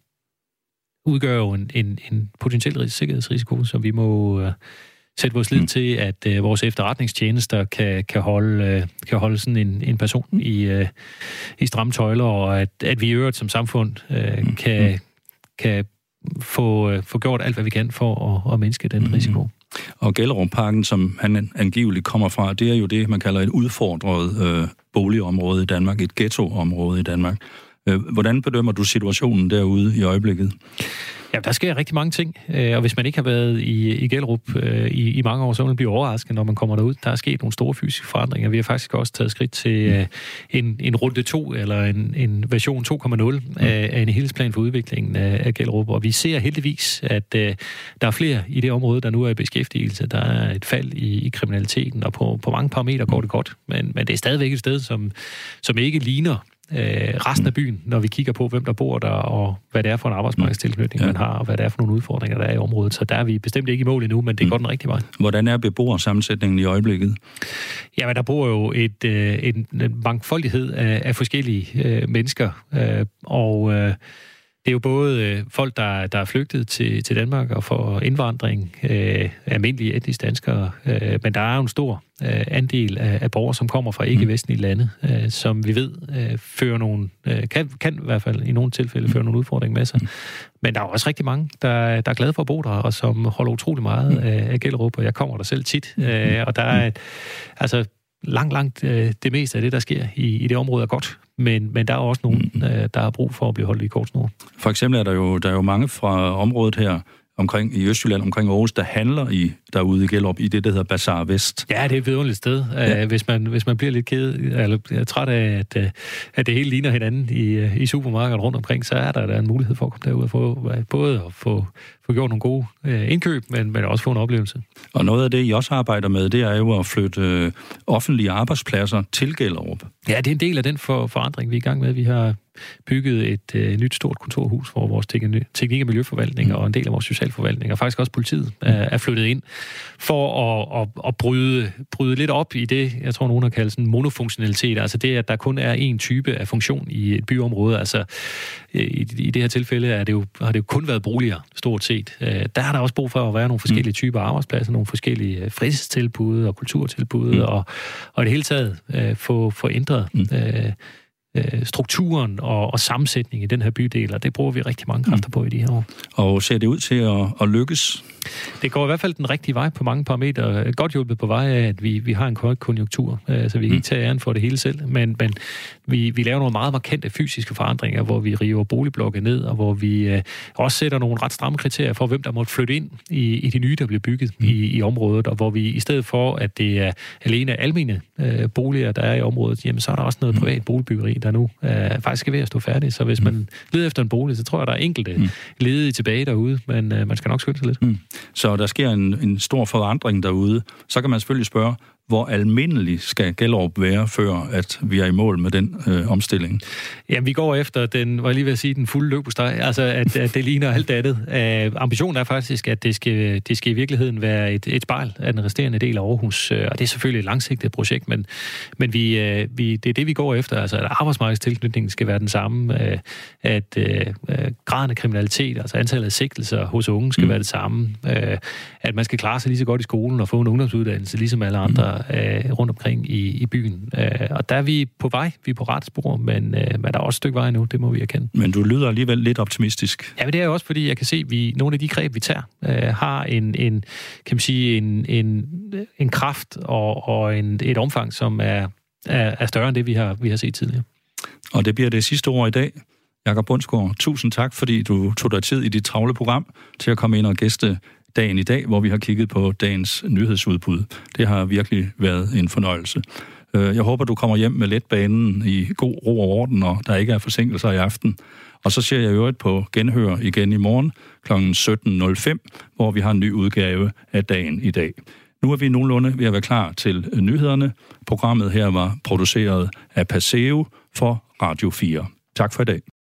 [SPEAKER 2] udgør jo en, en, en potentiel sikkerhedsrisiko, som vi må øh, sætte vores lid mm. til, at øh, vores efterretningstjenester kan, kan, holde, øh, kan holde sådan en, en person i, øh, i stramme tøjler, og at, at vi i øvrigt som samfund øh, mm. kan, kan få, øh, få gjort alt, hvad vi kan for at, at mindske den risiko.
[SPEAKER 1] Og Gellerup-parken, som han angiveligt kommer fra, det er jo det, man kalder et udfordret øh, boligområde i Danmark, et ghettoområde i Danmark. Øh, hvordan bedømmer du situationen derude i øjeblikket?
[SPEAKER 2] Ja, der sker rigtig mange ting, øh, og hvis man ikke har været i, i Gellerup øh, i, i mange år, så vil man blive overrasket, når man kommer derud. Der er sket nogle store fysiske forandringer. Vi har faktisk også taget skridt til mm. en, en runde 2, eller en, en version 2.0 mm. af, af en helhedsplan for udviklingen af, af Gellerup, og vi ser heldigvis, at uh, der er flere i det område, der nu er i beskæftigelse. Der er et fald i, i kriminaliteten, og på, på mange parametre går det godt, men, men det er stadigvæk et sted, som, som ikke ligner øh, resten af byen, når vi kigger på, hvem der bor der, og hvad det er for en arbejdsmarkedstilknytning, ja. man har, og hvad det er for nogle udfordringer, der er i området. Så der er vi bestemt ikke i mål endnu, men det går mm. den rigtige vej.
[SPEAKER 1] Hvordan er beboersammensætningen i øjeblikket?
[SPEAKER 2] Jamen, der bor jo et, øh, en, en mangfoldighed af, af forskellige øh, mennesker, øh, og... Øh, det er jo både øh, folk, der, der er flygtet til, til Danmark og for indvandring, øh, almindelige etniske danskere, øh, men der er jo en stor øh, andel af, af borgere, som kommer fra ikke-vestlige lande, øh, som vi ved øh, fører nogle, øh, kan, kan i hvert fald i nogle tilfælde føre nogle udfordringer med sig. Men der er også rigtig mange, der, der er glade for at bo der, og som holder utrolig meget af, af Gellerup, og jeg kommer der selv tit. Øh, og der er, altså, langt, langt øh, det meste af det, der sker i, i det område er godt, men, men der er også nogen, mm. øh, der har brug for at blive holdt i kortsnor.
[SPEAKER 1] For eksempel er der jo, der er jo mange fra området her, omkring i Østjylland, omkring Aarhus, der handler i derude i Gellerup, i det, der hedder Bazaar Vest.
[SPEAKER 2] Ja, det er et vidunderligt sted. Ja. Uh, hvis, man, hvis man bliver lidt ked, eller er træt af, at, uh, at det hele ligner hinanden i, uh, i supermarkedet rundt omkring, så er der, der en mulighed for at komme derud og få, både at få, få gjort nogle gode indkøb, men, men også få en oplevelse.
[SPEAKER 1] Og noget af det, I også arbejder med, det er jo at flytte uh, offentlige arbejdspladser til Gellerup.
[SPEAKER 2] Ja, det er en del af den for, forandring, vi er i gang med. Vi har bygget et øh, nyt stort kontorhus, hvor vores teknik- og miljøforvaltning mm. og en del af vores socialforvaltning, og faktisk også politiet, er, er flyttet ind, for at, at, at bryde, bryde lidt op i det, jeg tror nogen har kaldt sådan monofunktionalitet, altså det, at der kun er én type af funktion i et byområde. Altså i, i det her tilfælde er det jo, har det jo kun været boliger, stort set. Øh, der er der også brug for at være nogle forskellige mm. typer arbejdspladser, nogle forskellige øh, fritidstilbud og kulturtilbud, mm. og, og i det hele taget øh, få, få ændret mm. øh, øh, strukturen og, og sammensætningen i den her bydel, og det bruger vi rigtig mange kræfter på i de her år.
[SPEAKER 1] Og ser det ud til at, at lykkes?
[SPEAKER 2] Det går i hvert fald den rigtige vej på mange parametre. Godt hjulpet på vej af, at vi, vi har en kort konjunktur, øh, så vi kan mm. ikke tage æren for det hele selv, men, men vi, vi laver nogle meget markante fysiske forandringer, hvor vi river boligblokke ned, og hvor vi øh, også sætter nogle ret stramme kriterier for, hvem der måtte flytte ind i, i de nye, der bliver bygget mm. i, i området, og hvor vi i stedet for, at det er alene almene øh, boliger, der er i området, jamen så er der også noget mm. privat boligbyggeri, der nu øh, faktisk er ved at stå færdigt. Så hvis mm. man leder efter en bolig, så tror jeg, der er enkelte mm. ledige tilbage derude, men øh, man skal nok skynde sig lidt. Mm.
[SPEAKER 1] Så der sker en, en stor forandring derude. Så kan man selvfølgelig spørge, hvor almindelig skal Gellerup være, før at vi er i mål med den øh, omstilling?
[SPEAKER 2] Ja, vi går efter den, var lige ved at sige, den fulde løbesteg, altså at, at det ligner alt andet. Uh, ambitionen er faktisk, at det skal, det skal i virkeligheden være et, et spejl af den resterende del af Aarhus, uh, og det er selvfølgelig et langsigtet projekt, men, men vi, uh, vi, det er det, vi går efter, altså at arbejdsmarkedstilknytningen skal være den samme, uh, at uh, graden af kriminalitet, altså antallet af sigtelser hos unge skal mm. være det samme, uh, at man skal klare sig lige så godt i skolen og få en ungdomsuddannelse, ligesom alle andre øh, rundt omkring i, i byen. Øh, og der er vi på vej, vi er på ret spor, men, øh, men der er også et stykke vej nu, det må vi erkende.
[SPEAKER 1] Men du lyder alligevel lidt optimistisk.
[SPEAKER 2] Ja, men det er jo også, fordi jeg kan se, at vi, nogle af de greb, vi tager, øh, har en, en, kan man sige, en, en, en kraft og, og en, et omfang, som er, er, er større end det, vi har, vi har set tidligere.
[SPEAKER 1] Og det bliver det sidste ord i dag. Jakob Bundsgaard, tusind tak, fordi du tog dig tid i dit travle program til at komme ind og gæste dagen i dag, hvor vi har kigget på dagens nyhedsudbud. Det har virkelig været en fornøjelse. Øh, jeg håber, du kommer hjem med letbanen i god ro og orden, og der ikke er forsinkelser i aften. Og så ser jeg i øvrigt på genhør igen i morgen kl. 17.05, hvor vi har en ny udgave af dagen i dag. Nu er vi nogenlunde ved at være klar til nyhederne. Programmet her var produceret af Paseo for Radio 4. Tak for i dag.